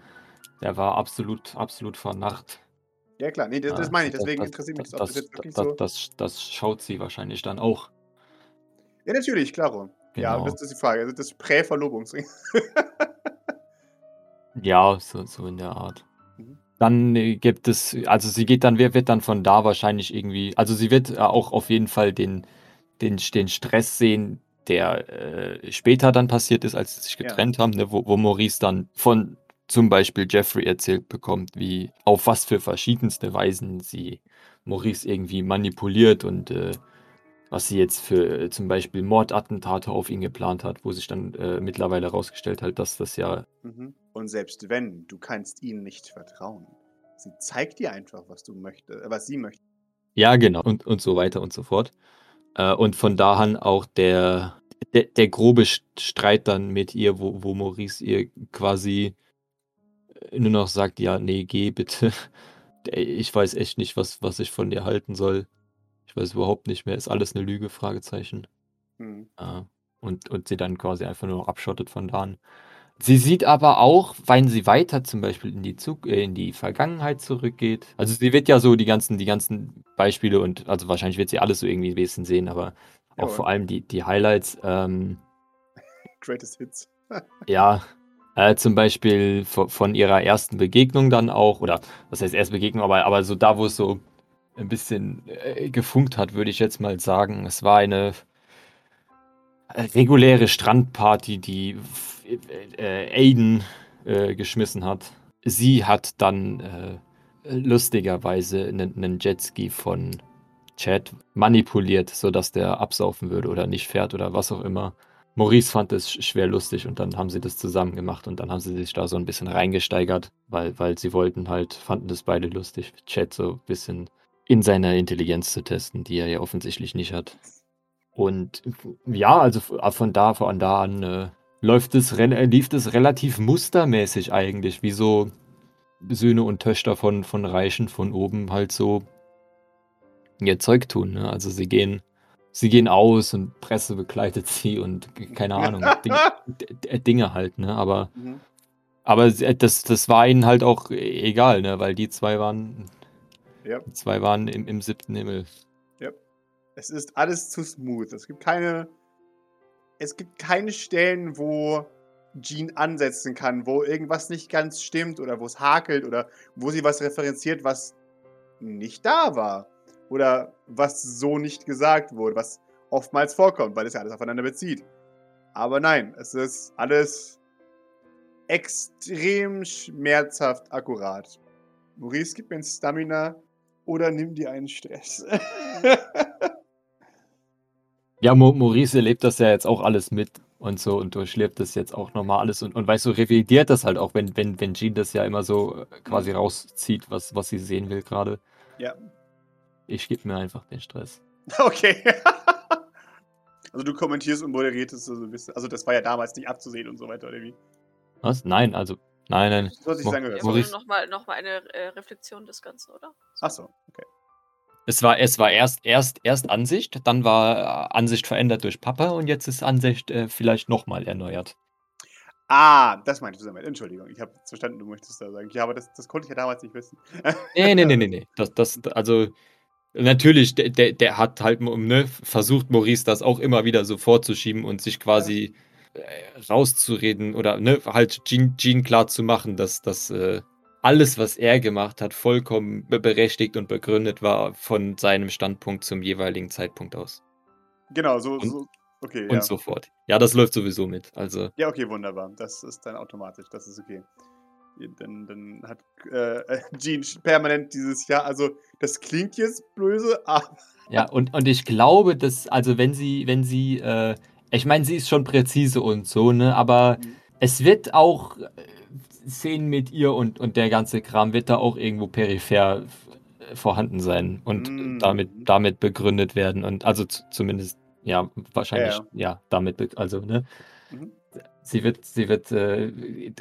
Speaker 3: der war absolut, absolut vernarrt.
Speaker 1: Ja, klar. Nee, das, das
Speaker 3: Ah,
Speaker 1: meine ich.
Speaker 3: das-
Speaker 1: Deswegen
Speaker 3: das-
Speaker 1: interessiert mich das, ob
Speaker 3: das,
Speaker 1: das jetzt wirklich
Speaker 3: das,
Speaker 1: so.
Speaker 3: das, das schaut sie wahrscheinlich dann auch.
Speaker 1: Ja, natürlich, klaro. Ja,
Speaker 3: Genau.
Speaker 1: das ist die Frage. Also das Prä-Verlobungsring.
Speaker 3: Ja, so, so in der Art.
Speaker 1: Mhm.
Speaker 3: Dann äh, gibt es, also sie geht dann, wer wird dann von da wahrscheinlich irgendwie, also sie wird äh, auch auf jeden Fall den, den, den Stress sehen, der äh, später dann passiert ist, als sie sich
Speaker 1: Ja.
Speaker 3: getrennt haben, ne, wo, wo Maurice dann von zum Beispiel Jeffrey erzählt bekommt, wie auf was für verschiedenste Weisen sie Maurice irgendwie manipuliert und äh, was sie jetzt für äh, zum Beispiel Mordattentate auf ihn geplant hat, wo sich dann äh, mittlerweile herausgestellt hat, dass das ja
Speaker 1: Mhm. Und selbst wenn, du kannst ihnen nicht vertrauen. Sie zeigt dir einfach, was du möchtest, äh, was sie möchte.
Speaker 3: Ja, genau. Und, und so weiter und so fort. Äh, und von da an auch der, der, der grobe St- Streit dann mit ihr, wo, wo Maurice ihr quasi äh, nur noch sagt, ja, nee, geh bitte. Ich weiß echt nicht, was, was ich von dir halten soll. Ich weiß überhaupt nicht mehr. Ist alles eine Lüge? Fragezeichen.
Speaker 1: Mhm.
Speaker 3: Äh, und, und sie dann quasi einfach nur noch abschottet von da an. Sie sieht aber auch, wenn sie weiter zum Beispiel in die, Zug äh, in die Vergangenheit zurückgeht. Also sie wird ja so die ganzen, die ganzen Beispiele und also wahrscheinlich wird sie alles so irgendwie bisschen sehen, aber auch vor allem die, die Highlights. Ähm,
Speaker 1: Greatest Hits.
Speaker 3: ja, äh, zum Beispiel von, von ihrer ersten Begegnung dann auch, oder was heißt erste Begegnung, aber, aber so da, wo es so ein bisschen äh, gefunkt hat, würde ich jetzt mal sagen. Es war eine reguläre Strandparty, die äh, Aiden äh, geschmissen hat. Sie hat dann äh, lustigerweise einen, einen Jetski von Chad manipuliert, sodass der absaufen würde oder nicht fährt oder was auch immer. Maurice fand es schwer lustig und dann haben sie das zusammen gemacht und dann haben sie sich da so ein bisschen reingesteigert, weil, weil sie wollten halt, fanden das beide lustig, Chad so ein bisschen in seiner Intelligenz zu testen, die er ja offensichtlich nicht hat. Und ja, also von da, von da an äh, läuft es, lief das relativ mustermäßig eigentlich, wie so Söhne und Töchter von, von Reichen von oben halt so ihr Zeug tun. Ne? Also sie gehen, sie gehen aus und Presse begleitet sie und keine Ahnung, Dinge, Dinge halt, ne? Aber, mhm. aber das, das war ihnen halt auch egal, ne? Weil die zwei waren, ja. zwei waren im, im siebten Himmel.
Speaker 1: Ja. Es ist alles zu smooth. Es gibt keine, es gibt keine Stellen, wo Jean ansetzen kann, wo irgendwas nicht ganz stimmt oder wo es hakelt oder wo sie was referenziert, was nicht da war. Oder was so nicht gesagt wurde, was oftmals vorkommt, weil es ja alles aufeinander bezieht. Aber nein, es ist alles extrem schmerzhaft akkurat. Maurice, gib mir ein Stamina oder nimm dir einen Stress.
Speaker 3: ja, Maurice erlebt das ja jetzt auch alles mit und so und durchlebt das jetzt auch nochmal alles und, und weißt du, revidiert das halt auch, wenn, wenn, wenn Jean das ja immer so äh, quasi rauszieht, was, was sie sehen will gerade.
Speaker 1: Ja.
Speaker 3: Ich gebe mir einfach den Stress.
Speaker 1: Okay. also du kommentierst und moderierst so ein bisschen. Also das war ja damals nicht abzusehen und so weiter, oder wie?
Speaker 3: Was? Nein, also. Nein, nein.
Speaker 2: So was ich sagen gehört. Maurice... Nochmal noch mal eine äh, Reflexion des Ganzen, oder?
Speaker 1: Achso, okay.
Speaker 3: Es war, es war erst, erst, erst Ansicht, dann war äh, Ansicht verändert durch Papa und jetzt ist Ansicht äh, vielleicht nochmal erneuert.
Speaker 1: Ah, das meinte du damit. Entschuldigung, ich habe verstanden, du möchtest da sagen. Ja, aber das, das konnte ich ja damals nicht wissen.
Speaker 3: nee, nee, nee, nee, nee. Das, das, also, natürlich, der, der, der hat halt ne, versucht, Maurice das auch immer wieder so vorzuschieben und sich quasi ja. Äh, rauszureden oder ne, halt Jean, Jean klar zu machen, dass das. Äh, alles, was er gemacht hat, vollkommen berechtigt und begründet war von seinem Standpunkt zum jeweiligen Zeitpunkt aus.
Speaker 1: Genau, so, und, so okay.
Speaker 3: Und ja. so fort. Ja, das läuft sowieso mit. Also.
Speaker 1: Ja, okay, wunderbar. Das ist dann automatisch, das ist okay. Dann, dann hat äh, Jean permanent dieses Jahr, also das klingt jetzt böse, aber.
Speaker 3: Ja, und, und ich glaube, dass, also wenn sie, wenn sie, äh, ich meine, sie ist schon präzise und so, ne, aber mhm. es wird auch Szenen mit ihr und, und der ganze Kram wird da auch irgendwo peripher vorhanden sein und mm. damit, damit begründet werden. Und also zumindest, ja, wahrscheinlich, ja, ja. ja damit, also, ne? Mhm. Sie wird, sie wird äh,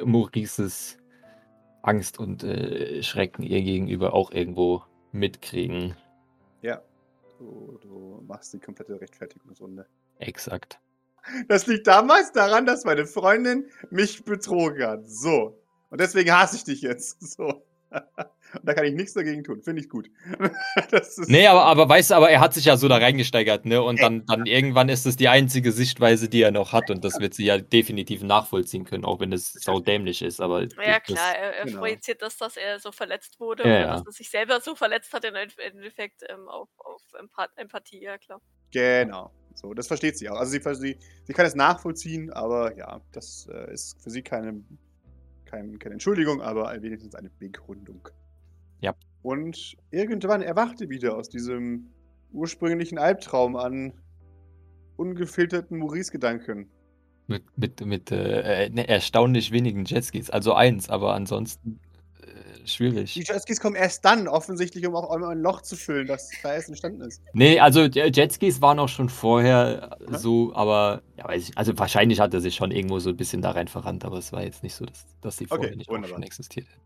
Speaker 3: Maurices Angst und äh, Schrecken ihr gegenüber auch irgendwo mitkriegen.
Speaker 1: Ja. Du, du machst die komplette Rechtfertigungsrunde.
Speaker 3: Exakt.
Speaker 1: Das liegt damals daran, dass meine Freundin mich betrogen hat. So. Und deswegen hasse ich dich jetzt. So. Und da kann ich nichts dagegen tun. Finde ich gut.
Speaker 3: nee, aber, aber weißt du, aber er hat sich ja so da reingesteigert, ne? Und dann, dann irgendwann ist es die einzige Sichtweise, die er noch hat. Und das wird sie ja definitiv nachvollziehen können, auch wenn es sau dämlich ist. Aber
Speaker 2: ja, klar, er, er genau. projiziert das, dass er so verletzt wurde ja, ja. dass er sich selber so verletzt hat, im Endeffekt ähm, auf, auf Empathie, ja klar.
Speaker 1: Genau. So, das versteht sie auch. Also sie, sie, sie kann es nachvollziehen, aber ja, das äh, ist für sie keine kein, keine Entschuldigung, aber wenigstens eine Begründung.
Speaker 3: Ja.
Speaker 1: Und irgendwann erwachte wieder aus diesem ursprünglichen Albtraum an ungefilterten Maurice-Gedanken.
Speaker 3: Mit, mit, mit äh, ne, erstaunlich wenigen Jetskis. Also eins, aber ansonsten schwierig.
Speaker 1: Die Jetskis kommen erst dann, offensichtlich, um auch ein Loch zu füllen, das da erst entstanden ist.
Speaker 3: Nee, also Jetskis waren auch schon vorher ja. so, aber ja, ich, also wahrscheinlich hat er sich schon irgendwo so ein bisschen da rein verrannt, aber es war jetzt nicht so, dass, dass sie vorher okay, nicht wunderbar. auch schon existiert hätten.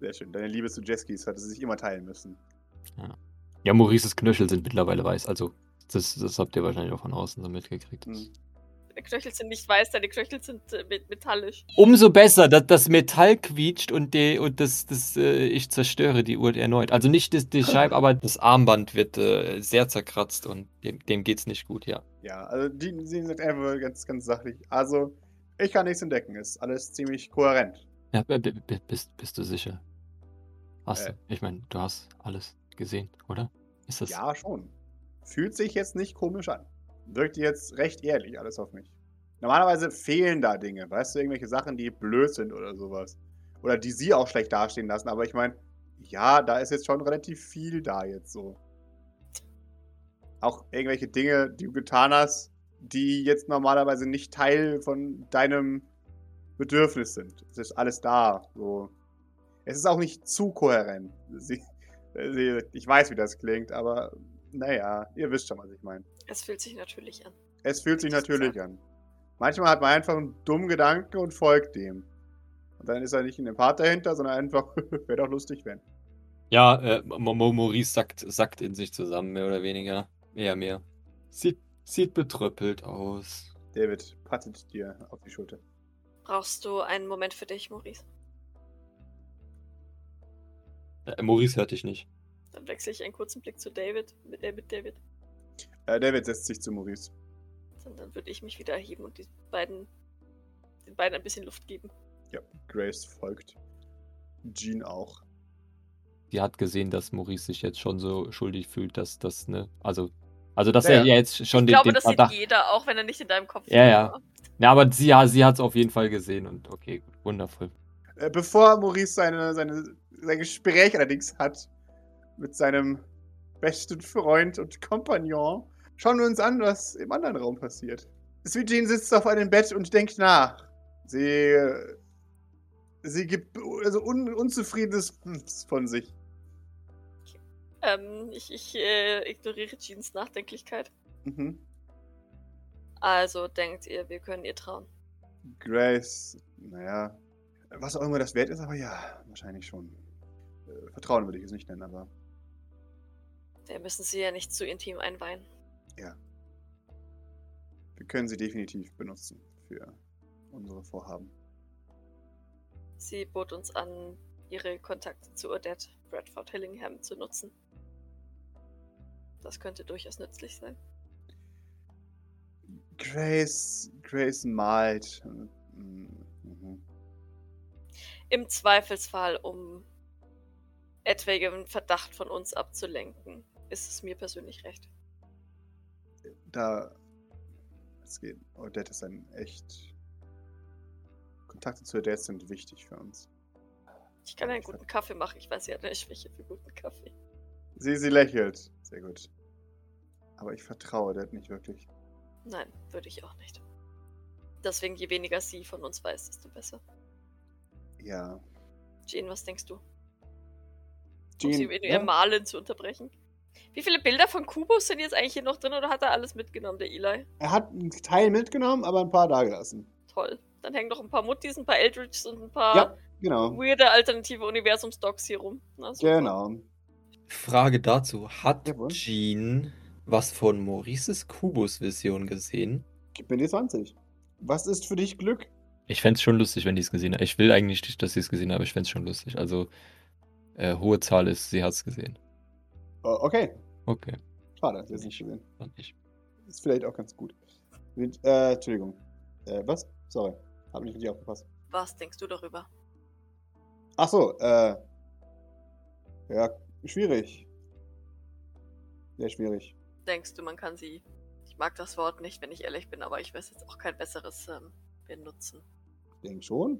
Speaker 1: Sehr schön. Deine Liebe zu Jetskis hatte sie sich immer teilen müssen.
Speaker 3: Ja, ja Maurices Knöchel sind mittlerweile weiß, also das, das habt ihr wahrscheinlich auch von außen so mitgekriegt. Mhm.
Speaker 2: Deine Knöchel sind nicht weiß, deine Knöchel sind äh, metallisch.
Speaker 3: Umso besser, dass das Metall quietscht und, die, und das, das, äh, ich zerstöre die Uhr erneut. Also nicht das, die Scheibe, aber das Armband wird äh, sehr zerkratzt und dem, dem geht's nicht gut, ja.
Speaker 1: Ja, also die, sie sind einfach ganz, ganz sachlich. Also, ich kann nichts entdecken, ist alles ziemlich kohärent.
Speaker 3: Ja, bist, bist du sicher? Hast äh, du? Ich meine, du hast alles gesehen, oder?
Speaker 1: Ist das... Ja, schon. Fühlt sich jetzt nicht komisch an. Wirkt jetzt recht ehrlich alles auf mich. Normalerweise fehlen da Dinge, weißt du, irgendwelche Sachen, die blöd sind oder sowas. Oder die sie auch schlecht dastehen lassen. Aber ich meine, ja, da ist jetzt schon relativ viel da jetzt so. Auch irgendwelche Dinge, die du getan hast, die jetzt normalerweise nicht Teil von deinem Bedürfnis sind. Es ist alles da. So. Es ist auch nicht zu kohärent. Sie, sie, ich weiß, wie das klingt, aber naja, ihr wisst schon, was ich meine.
Speaker 2: Es fühlt sich natürlich an.
Speaker 1: Es fühlt sich natürlich
Speaker 2: sagen.
Speaker 1: an. Manchmal hat man einfach einen dummen Gedanken und folgt dem. Und dann ist er nicht in dem Part dahinter, sondern einfach, wäre doch lustig, wenn.
Speaker 4: Ja, äh, Maurice sackt, sackt in sich zusammen, mehr oder weniger. Eher mehr. Sieht, sieht betröppelt aus.
Speaker 1: David pattet dir auf die Schulter.
Speaker 2: Brauchst du einen Moment für dich, Maurice?
Speaker 4: Äh, Maurice hört dich nicht.
Speaker 2: Dann wechsle ich einen kurzen Blick zu David. Mit David, David.
Speaker 1: Äh, David setzt sich zu Maurice.
Speaker 2: Dann, dann würde ich mich wieder erheben und die beiden, den beiden ein bisschen Luft geben.
Speaker 1: Ja, Grace folgt. Jean auch.
Speaker 3: Die hat gesehen, dass Maurice sich jetzt schon so schuldig fühlt, dass das, ne, also, also dass
Speaker 1: Ja,
Speaker 3: er ja jetzt schon
Speaker 2: Ich
Speaker 3: den,
Speaker 2: glaube,
Speaker 3: den
Speaker 2: das sieht
Speaker 3: Verdacht.
Speaker 2: jeder, auch wenn er nicht in deinem Kopf
Speaker 3: Ja,
Speaker 2: drin
Speaker 3: ja.
Speaker 2: war.
Speaker 3: Ja, aber sie, ja, sie hat es auf jeden Fall gesehen und okay, gut, wundervoll.
Speaker 1: Äh, bevor Maurice seine, seine, sein Gespräch allerdings hat mit seinem besten Freund und Kompagnon, schauen wir uns an, was im anderen Raum passiert. Sweet Jean sitzt auf einem Bett und denkt nach. Sie, sie gibt also un, unzufriedenes von sich.
Speaker 2: Ähm, ich ich äh, ignoriere Jeans Nachdenklichkeit.
Speaker 1: Mhm.
Speaker 2: Also denkt ihr, wir können ihr trauen.
Speaker 1: Grace, naja, was auch immer das wert ist, aber ja, wahrscheinlich schon. Äh, Vertrauen würde ich es nicht nennen, aber
Speaker 2: Wir müssen sie ja nicht zu intim einweihen.
Speaker 1: wir können sie definitiv benutzen für unsere Vorhaben.
Speaker 2: Sie bot uns an, ihre Kontakte zu Odette Bradford Hillingham zu nutzen. Das könnte durchaus nützlich sein.
Speaker 1: Grace, Grace malt. Mhm.
Speaker 2: Im Zweifelsfall, um etwaigen Verdacht von uns abzulenken, ist es mir persönlich recht.
Speaker 1: Da. Es geht. Odette ist ein echt. Kontakte zu Odette sind wichtig für uns.
Speaker 2: Ich kann einen guten Kaffee machen. Ich weiß, sie hat eine Schwäche für guten Kaffee.
Speaker 1: Sie, sie lächelt. Sehr gut. Aber ich vertraue Odette nicht wirklich.
Speaker 2: Nein, würde ich auch nicht. Deswegen, je weniger sie von uns weiß, desto besser.
Speaker 1: Ja.
Speaker 2: Jean, was denkst du? Um
Speaker 1: Jean,
Speaker 2: sie in
Speaker 1: ja?
Speaker 2: ihrem Malen zu unterbrechen. Wie viele Bilder von Kubus sind jetzt eigentlich hier noch drin oder hat er alles mitgenommen, der Eli?
Speaker 1: Er hat einen Teil mitgenommen, aber ein paar dagelassen.
Speaker 2: Toll. Dann hängen noch ein paar Muttis, ein paar Eldridges und ein paar
Speaker 1: Ja, genau.
Speaker 2: weirde alternative Universums-Docs hier rum. Na.
Speaker 1: Genau.
Speaker 4: Frage dazu: Hat
Speaker 1: Jawohl.
Speaker 4: Jean was von Maurices Kubus-Vision gesehen?
Speaker 1: Gib mir die 20. Was ist für dich Glück?
Speaker 3: Ich fände es schon lustig, wenn die es gesehen hat. Ich will eigentlich nicht, dass sie es gesehen hat, aber ich fände es schon lustig. Also, äh, hohe Zahl ist, sie hat es gesehen.
Speaker 1: Oh, okay.
Speaker 3: Okay,
Speaker 1: Schade, ihr es nicht gesehen.
Speaker 3: fand ich.
Speaker 1: Ist vielleicht auch ganz gut. Mit, äh, Entschuldigung. Äh, was? Sorry. Hab nicht richtig aufgepasst.
Speaker 2: Was denkst du darüber?
Speaker 1: Ach so, äh. Ja, schwierig. Sehr schwierig.
Speaker 2: Denkst du, man kann sie. Ich mag das Wort nicht, wenn ich ehrlich bin, aber ich weiß jetzt auch kein besseres ähm, benutzen.
Speaker 1: Ich denke schon.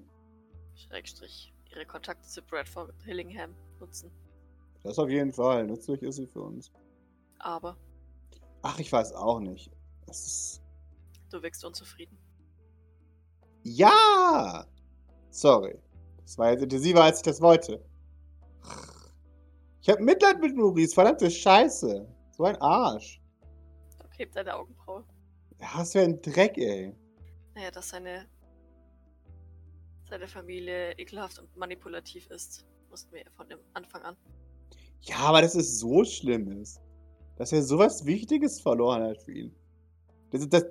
Speaker 2: Schrägstrich. Ihre Kontakte zu Bradford Hillingham nutzen.
Speaker 1: Das auf jeden Fall. Nützlich ist sie für uns.
Speaker 2: Aber
Speaker 1: Ach, ich weiß auch nicht. Das ist.
Speaker 2: du wirkst unzufrieden.
Speaker 1: Ja! Sorry. Das war jetzt intensiver, als ich das wollte. Ich hab Mitleid mit Maurice. Verdammte Scheiße. So ein Arsch.
Speaker 2: Hebt deine Augenbraue.
Speaker 1: Ja, was für ein Dreck, ey.
Speaker 2: Naja, dass seine, seine Familie ekelhaft und manipulativ ist, wussten wir ja von dem Anfang an.
Speaker 1: Ja, aber dass es so schlimm ist. Dass er sowas Wichtiges verloren hat für ihn. Das ist das.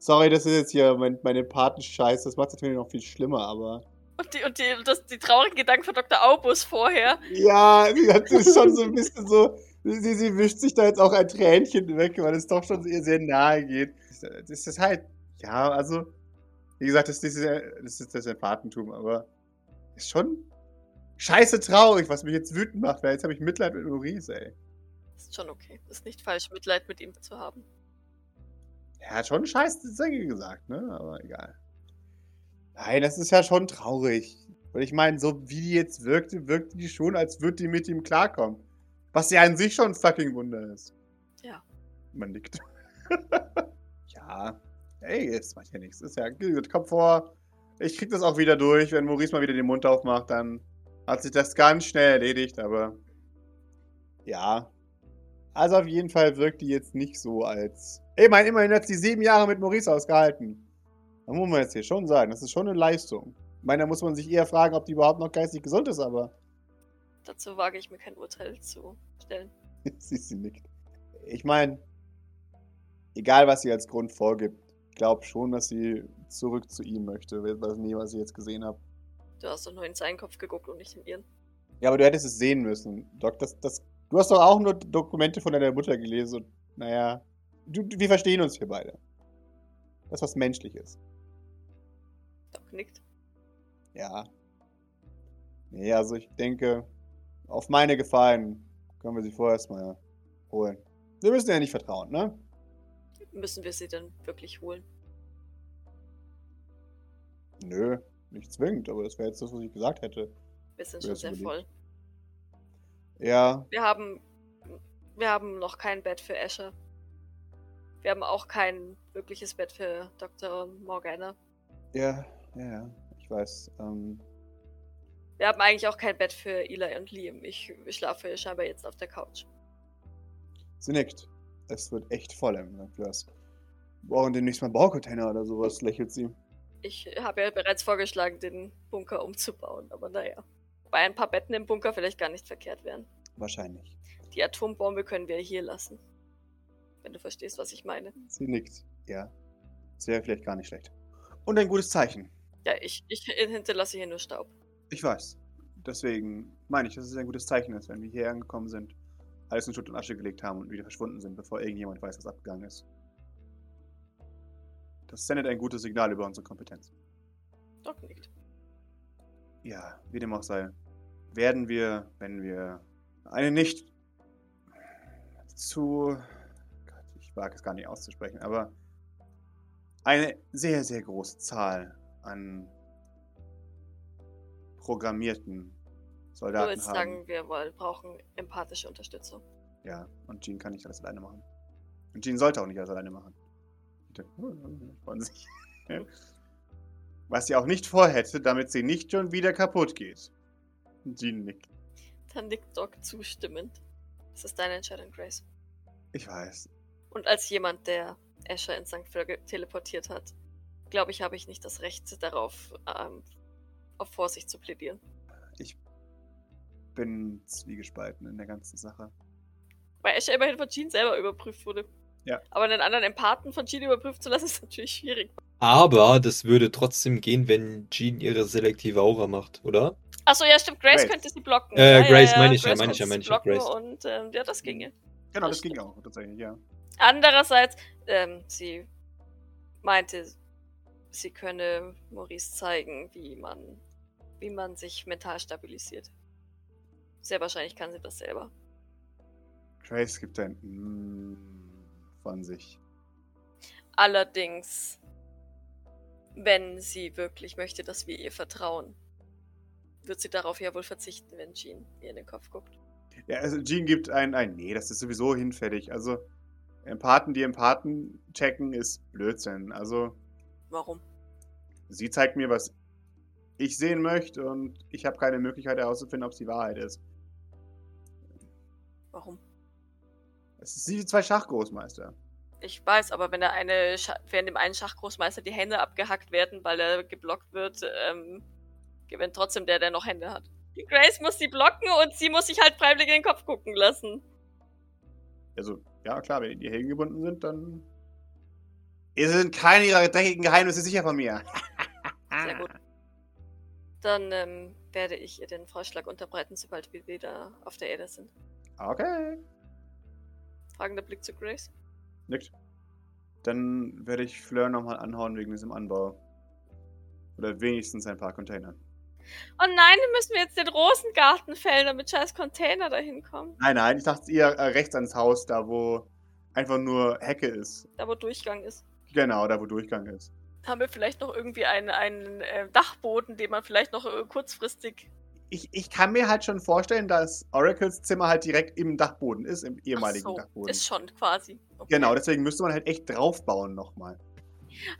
Speaker 1: Sorry, das ist jetzt hier mein, meine Patenscheiß. Das macht es natürlich noch viel schlimmer, aber.
Speaker 2: Und die, und die, das, die traurigen Gedanken von Dr. Aubus vorher.
Speaker 1: Ja, sie hat es schon so ein bisschen so. Sie, sie wischt sich da jetzt auch ein Tränchen weg, weil es doch schon ihr sehr nahe geht. Das ist halt. Ja, also. Wie gesagt, das, das, ist, das ist das Empathtentum, aber. Ist schon. Scheiße traurig, was mich jetzt wütend macht, weil jetzt habe ich Mitleid mit Maurice, ey.
Speaker 2: Ist schon okay. Ist nicht falsch, Mitleid mit ihm zu haben.
Speaker 1: Er hat schon scheiß Dinge gesagt, ne? Aber egal. Nein, das ist ja schon traurig. Und ich meine, so wie die jetzt wirkte, wirkte die schon, als würde die mit ihm klarkommen. Was ja an sich schon ein fucking Wunder ist.
Speaker 2: Ja.
Speaker 1: Man nickt. ja. Ey, jetzt macht ja nichts. Ist ja gut. Kommt vor. Ich krieg das auch wieder durch. Wenn Maurice mal wieder den Mund aufmacht, dann hat sich das ganz schnell erledigt, aber. Ja. Also auf jeden Fall wirkt die jetzt nicht so als. Ey, mein, immerhin hat sie sieben Jahre mit Maurice ausgehalten. Da muss man jetzt hier schon sagen, das ist schon eine Leistung. Ich meine, da muss man sich eher fragen, ob die überhaupt noch geistig gesund ist, aber.
Speaker 2: Dazu wage ich mir kein Urteil zu stellen.
Speaker 1: sie, sie nickt. Ich meine, egal was sie als Grund vorgibt, ich glaube schon, dass sie zurück zu ihm möchte, was nie, was ich jetzt gesehen habe.
Speaker 2: Du hast doch nur in seinen Kopf geguckt und nicht in ihren.
Speaker 1: Ja, aber du hättest es sehen müssen, Doc. Das, das, du hast doch auch nur Dokumente von deiner Mutter gelesen und, naja, du, wir verstehen uns hier beide. Das ist was Menschliches.
Speaker 2: Doc nickt.
Speaker 1: Ja. Nee, also ich denke, auf meine Gefallen können wir sie vorerst mal holen. Wir müssen ja nicht vertrauen, ne?
Speaker 2: Müssen wir sie dann wirklich holen?
Speaker 1: Nö, nicht zwingend, aber das wäre jetzt das, was ich gesagt hätte.
Speaker 2: Wir sind schon sehr
Speaker 1: überlegt?
Speaker 2: voll.
Speaker 1: Ja,
Speaker 2: Wir haben. Wir haben noch kein Bett für Escher. Wir haben auch kein wirkliches Bett für Dr. Morgana.
Speaker 1: ja, ja, ja, ich weiß. Ähm,
Speaker 2: Wir haben eigentlich auch kein Bett für Eli und Liam. Ich, ich schlafe scheinbar jetzt auf der Couch.
Speaker 1: sie nickt. Es wird echt voll im Glas. Wir brauchen demnächst mal Baucontainer oder sowas, lächelt sie.
Speaker 2: Ich habe ja bereits vorgeschlagen, den Bunker umzubauen, aber naja. Bei ein paar Betten im Bunker vielleicht gar nicht verkehrt wären.
Speaker 1: Wahrscheinlich.
Speaker 2: Die Atombombe können wir hier lassen. Wenn du verstehst, was ich meine.
Speaker 1: Sie nickt. Ja. Das wäre vielleicht gar nicht schlecht. Und ein gutes Zeichen.
Speaker 2: Ja, ich, ich hinterlasse hier nur Staub.
Speaker 1: Ich weiß. Deswegen meine ich, dass es ein gutes Zeichen ist, wenn wir hier angekommen sind, alles in Schutt und Asche gelegt haben und wieder verschwunden sind, bevor irgendjemand weiß, was abgegangen ist. Das sendet ein gutes Signal über unsere Kompetenz.
Speaker 2: Doc nickt.
Speaker 1: Ja, wie dem auch sei, werden wir, wenn wir eine nicht zu. Gott, ich wage es gar nicht auszusprechen, aber eine sehr, sehr große Zahl an programmierten
Speaker 2: Du
Speaker 1: Soldaten
Speaker 2: willst
Speaker 1: haben.
Speaker 2: sagen, wir wollen, brauchen empathische Unterstützung.
Speaker 1: Ja, und Jean kann nicht alles alleine machen. Und Jean sollte auch nicht alles alleine machen. Freuen sich. Was sie auch nicht vorhätte, damit sie nicht schon wieder kaputt geht. Jean nickt.
Speaker 2: Dann nickt Doc zustimmend. Das ist deine Entscheidung, Grace.
Speaker 1: Ich weiß.
Speaker 2: Und als jemand, der Escher in St. Fleur teleportiert hat, glaube ich, habe ich nicht das Recht darauf, ähm, auf Vorsicht zu plädieren.
Speaker 1: Ich bin zwiegespalten in der ganzen Sache.
Speaker 2: Weil Escher immerhin von Jean selber überprüft wurde.
Speaker 1: Ja.
Speaker 2: Aber einen anderen Empathen von Jean überprüft zu lassen, ist natürlich schwierig.
Speaker 4: Aber das würde trotzdem gehen, wenn Jean ihre selektive Aura macht, oder?
Speaker 2: Achso, ja, stimmt. Grace,
Speaker 1: Grace.
Speaker 2: könnte sie blocken.
Speaker 4: Äh,
Speaker 2: ja,
Speaker 4: Grace
Speaker 2: ja, ja,
Speaker 4: meine ich ja,
Speaker 2: Grace
Speaker 4: meine ich ja, meine ich ja, Grace.
Speaker 2: Und ähm, ja, das ginge.
Speaker 1: Genau,
Speaker 2: Das
Speaker 1: das, ging auch tatsächlich, ja.
Speaker 2: Andererseits, ähm, sie meinte, sie könne Maurice zeigen, wie man, wie man sich mental stabilisiert. Sehr wahrscheinlich kann sie das selber.
Speaker 1: Grace gibt ein Mm von sich.
Speaker 2: Allerdings, wenn sie wirklich möchte, dass wir ihr vertrauen, wird sie darauf ja wohl verzichten, wenn Jean ihr in den Kopf guckt.
Speaker 1: Ja, also Jean gibt ein, ein Nee, das ist sowieso hinfällig. Also, Empathen, die Empathen checken, ist Blödsinn. Also,
Speaker 2: Warum?
Speaker 1: sie zeigt mir, was ich sehen möchte und ich habe keine Möglichkeit herauszufinden, ob es die Wahrheit ist.
Speaker 2: Warum?
Speaker 1: Es ist wie zwei Schachgroßmeister.
Speaker 2: Ich weiß, aber wenn der eine, wenn dem einen Schachgroßmeister die Hände abgehackt werden, weil er geblockt wird, ähm, gewinnt trotzdem der, der noch Hände hat. Die Grace muss sie blocken und sie muss sich halt freiwillig in den Kopf gucken lassen.
Speaker 1: Also, ja, klar, wenn die Helden gebunden sind, dann. Ihr sind keine ihrer dreckigen Geheimnisse sicher von mir.
Speaker 2: Sehr gut. Dann ähm, werde ich ihr den Vorschlag unterbreiten, sobald wir wieder auf der Erde sind.
Speaker 1: Okay.
Speaker 2: Fragender Blick zu Grace.
Speaker 1: Nickt. Dann werde ich Fleur nochmal anhauen wegen diesem Anbau. Oder wenigstens ein paar Containern.
Speaker 2: Oh nein, dann müssen wir jetzt den Rosengarten fällen, damit scheiß Container dahin kommen.
Speaker 1: Nein, nein, ich dachte eher äh, rechts ans Haus, da wo einfach nur Hecke ist.
Speaker 2: Da wo Durchgang ist.
Speaker 1: Genau, da wo Durchgang ist.
Speaker 2: Haben wir vielleicht noch irgendwie einen, einen äh, Dachboden, den man vielleicht noch äh, kurzfristig.
Speaker 1: Ich, ich kann mir halt schon vorstellen, dass Oracles Zimmer halt direkt im Dachboden ist, im ehemaligen
Speaker 2: Ach so,
Speaker 1: Dachboden.
Speaker 2: Ist schon quasi. Okay.
Speaker 1: Genau, deswegen müsste man halt echt draufbauen nochmal.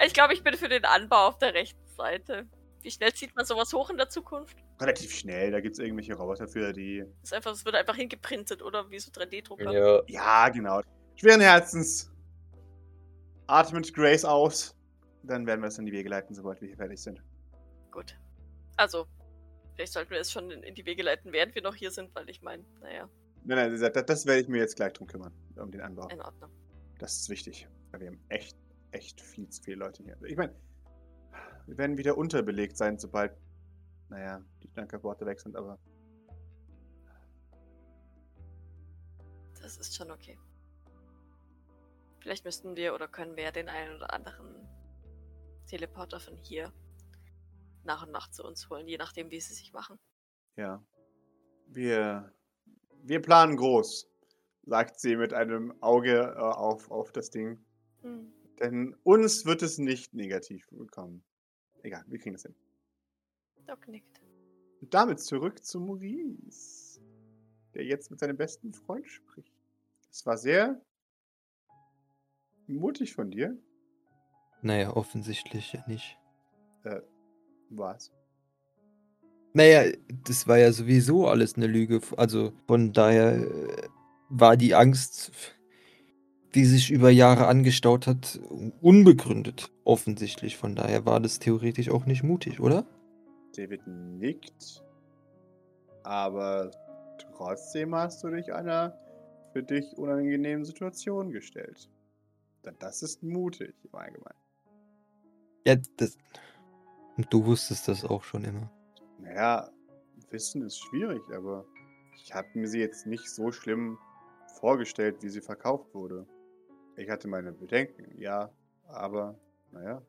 Speaker 2: Ich glaube, ich bin für den Anbau auf der rechten Seite. Wie schnell zieht man sowas hoch in der Zukunft?
Speaker 1: Relativ schnell, da gibt es irgendwelche Roboter für, die.
Speaker 2: Das ist einfach, es wird einfach hingeprintet, oder? Wie so 3D-Drucker.
Speaker 3: Ja.
Speaker 1: Ja, genau. Schweren Herzens. Atmet Grace aus. Dann werden wir es in die Wege leiten, sobald wir hier fertig sind.
Speaker 2: Gut. Also, vielleicht sollten wir es schon in, in die Wege leiten, während wir noch hier sind, weil ich meine, naja,
Speaker 1: Nein, nein, das, das werde ich mir jetzt gleich drum kümmern, um den Anbau.
Speaker 2: in Ordnung.
Speaker 1: Das ist wichtig. Weil wir haben echt, echt viel zu viele Leute hier. Ich meine, wir werden wieder unterbelegt sein, sobald, naja, die Dankerworte weg sind, aber
Speaker 2: Das ist schon okay. Vielleicht müssten wir oder können wir den einen oder anderen Teleporter von hier nach und nach zu uns holen, je nachdem, wie sie sich machen.
Speaker 1: ja. Wir, wir planen groß, sagt sie mit einem Auge äh, auf, auf das Ding.
Speaker 2: Hm.
Speaker 1: Denn uns wird es nicht negativ bekommen. Egal, wir kriegen das hin.
Speaker 2: Doc nickt.
Speaker 1: Und damit zurück zu Maurice, der jetzt mit seinem besten Freund spricht. Es war sehr mutig von dir.
Speaker 3: Naja, offensichtlich ja nicht.
Speaker 1: Was?
Speaker 3: Naja, das war ja sowieso alles eine Lüge. Also von daher äh, war die Angst, die sich über Jahre angestaut hat, unbegründet. Offensichtlich. Von daher war das theoretisch auch nicht mutig, oder?
Speaker 1: David nickt. Aber trotzdem hast du dich einer für dich unangenehmen Situation gestellt. Das ist mutig im Allgemeinen.
Speaker 3: Ja, das. Und du wusstest das auch schon immer.
Speaker 1: Naja, Wissen ist schwierig, aber ich habe mir sie jetzt nicht so schlimm vorgestellt, wie sie verkauft wurde. Ich hatte meine Bedenken, ja, aber naja,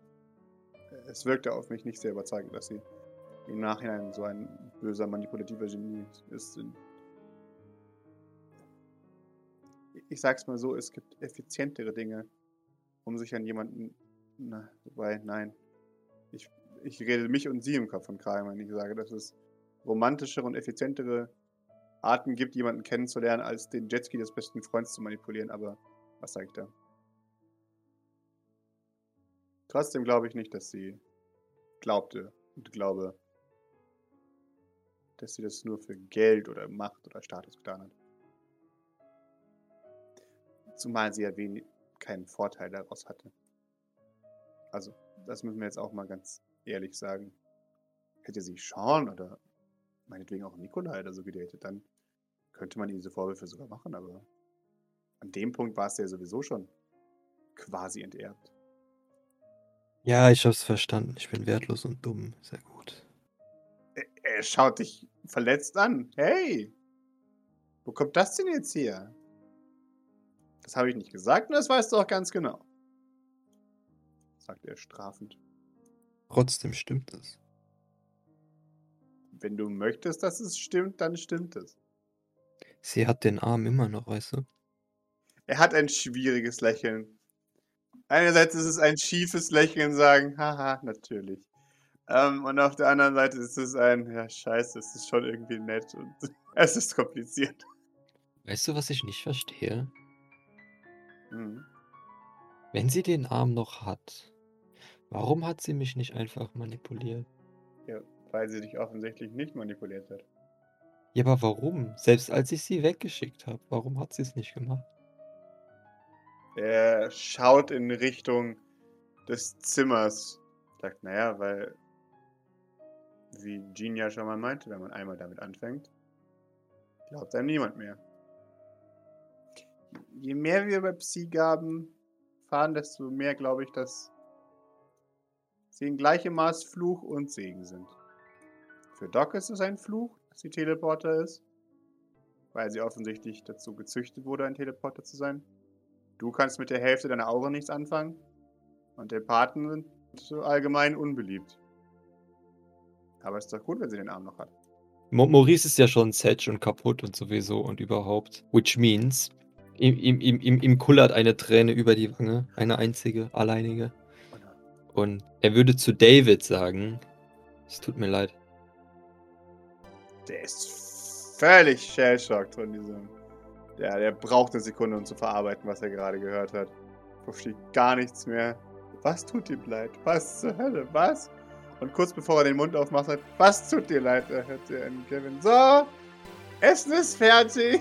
Speaker 1: es wirkte auf mich nicht sehr überzeugend, dass sie im Nachhinein so ein böser, manipulativer Genie ist. Ich sag's mal so, es gibt effizientere Dinge, um sich an jemanden. Na, wobei, nein. Ich, ich rede mich und sie im Kopf von Kram, wenn ich sage, dass es romantischere und effizientere Arten gibt, jemanden kennenzulernen, als den Jetski des besten Freundes zu manipulieren, aber was sage ich da? Trotzdem glaube ich nicht, dass sie glaubte und glaube, dass sie das nur für Geld oder Macht oder Status getan hat. Zumal sie ja wenig, keinen Vorteil daraus hatte. Also, das müssen wir jetzt auch mal ganz ehrlich sagen. Hätte sie Sean oder meinetwegen auch Nikolai oder so gedatet, dann könnte man ihr diese Vorwürfe sogar machen, aber an dem Punkt war es ja sowieso schon quasi enterbt.
Speaker 3: Ja, ich hab's verstanden. Ich bin wertlos und dumm. Sehr gut.
Speaker 1: Er, er schaut dich verletzt an. Hey! Wo kommt das denn jetzt her? Das habe ich nicht gesagt und das weißt du auch ganz genau. Sagt er strafend.
Speaker 3: Trotzdem stimmt es.
Speaker 1: Wenn du möchtest, dass es stimmt, dann stimmt es.
Speaker 3: Sie hat den Arm immer noch, weißt du?
Speaker 1: Er hat ein schwieriges Lächeln. Einerseits ist es ein schiefes Lächeln, sagen, haha, natürlich. Ähm, und auf der anderen Seite ist es ein, ja, scheiße, es ist schon irgendwie nett und es ist kompliziert.
Speaker 3: Weißt du, was ich nicht verstehe?
Speaker 1: Mhm.
Speaker 3: Wenn sie den Arm noch hat, warum hat sie mich nicht einfach manipuliert?
Speaker 1: Ja, weil sie dich offensichtlich nicht manipuliert hat.
Speaker 3: Ja, aber warum? Selbst als ich sie weggeschickt habe, warum hat sie es nicht gemacht?
Speaker 1: Er schaut in Richtung des Zimmers. Sagt, naja, weil, wie Jean ja schon mal meinte, wenn man einmal damit anfängt, glaubt einem niemand mehr. Je mehr wir über Psi-Gaben fahren, desto mehr glaube ich, dass sie in gleichem Maß Fluch und Segen sind. Für Doc ist es ein Fluch, dass sie Teleporter ist, weil sie offensichtlich dazu gezüchtet wurde, ein Teleporter zu sein. Du kannst mit der Hälfte deiner Aura nichts anfangen. Und der Paten sind allgemein unbeliebt. Aber ist doch gut, wenn sie den Arm noch hat.
Speaker 3: Maurice ist ja schon Sedge und kaputt und sowieso und überhaupt. Which means, ihm, ihm, ihm, ihm kullert eine Träne über die Wange. Eine einzige, alleinige. Und er würde zu David sagen: Es tut mir leid.
Speaker 1: Der ist völlig shellshocked von diesem. Ja, der braucht eine Sekunde, um zu verarbeiten, was er gerade gehört hat. Versteht gar nichts mehr. Was tut ihm leid? Was zur Hölle? Was? Und kurz bevor er den Mund aufmacht, sagt, was tut dir leid? Er hört er an Kevin. So, Essen ist fertig.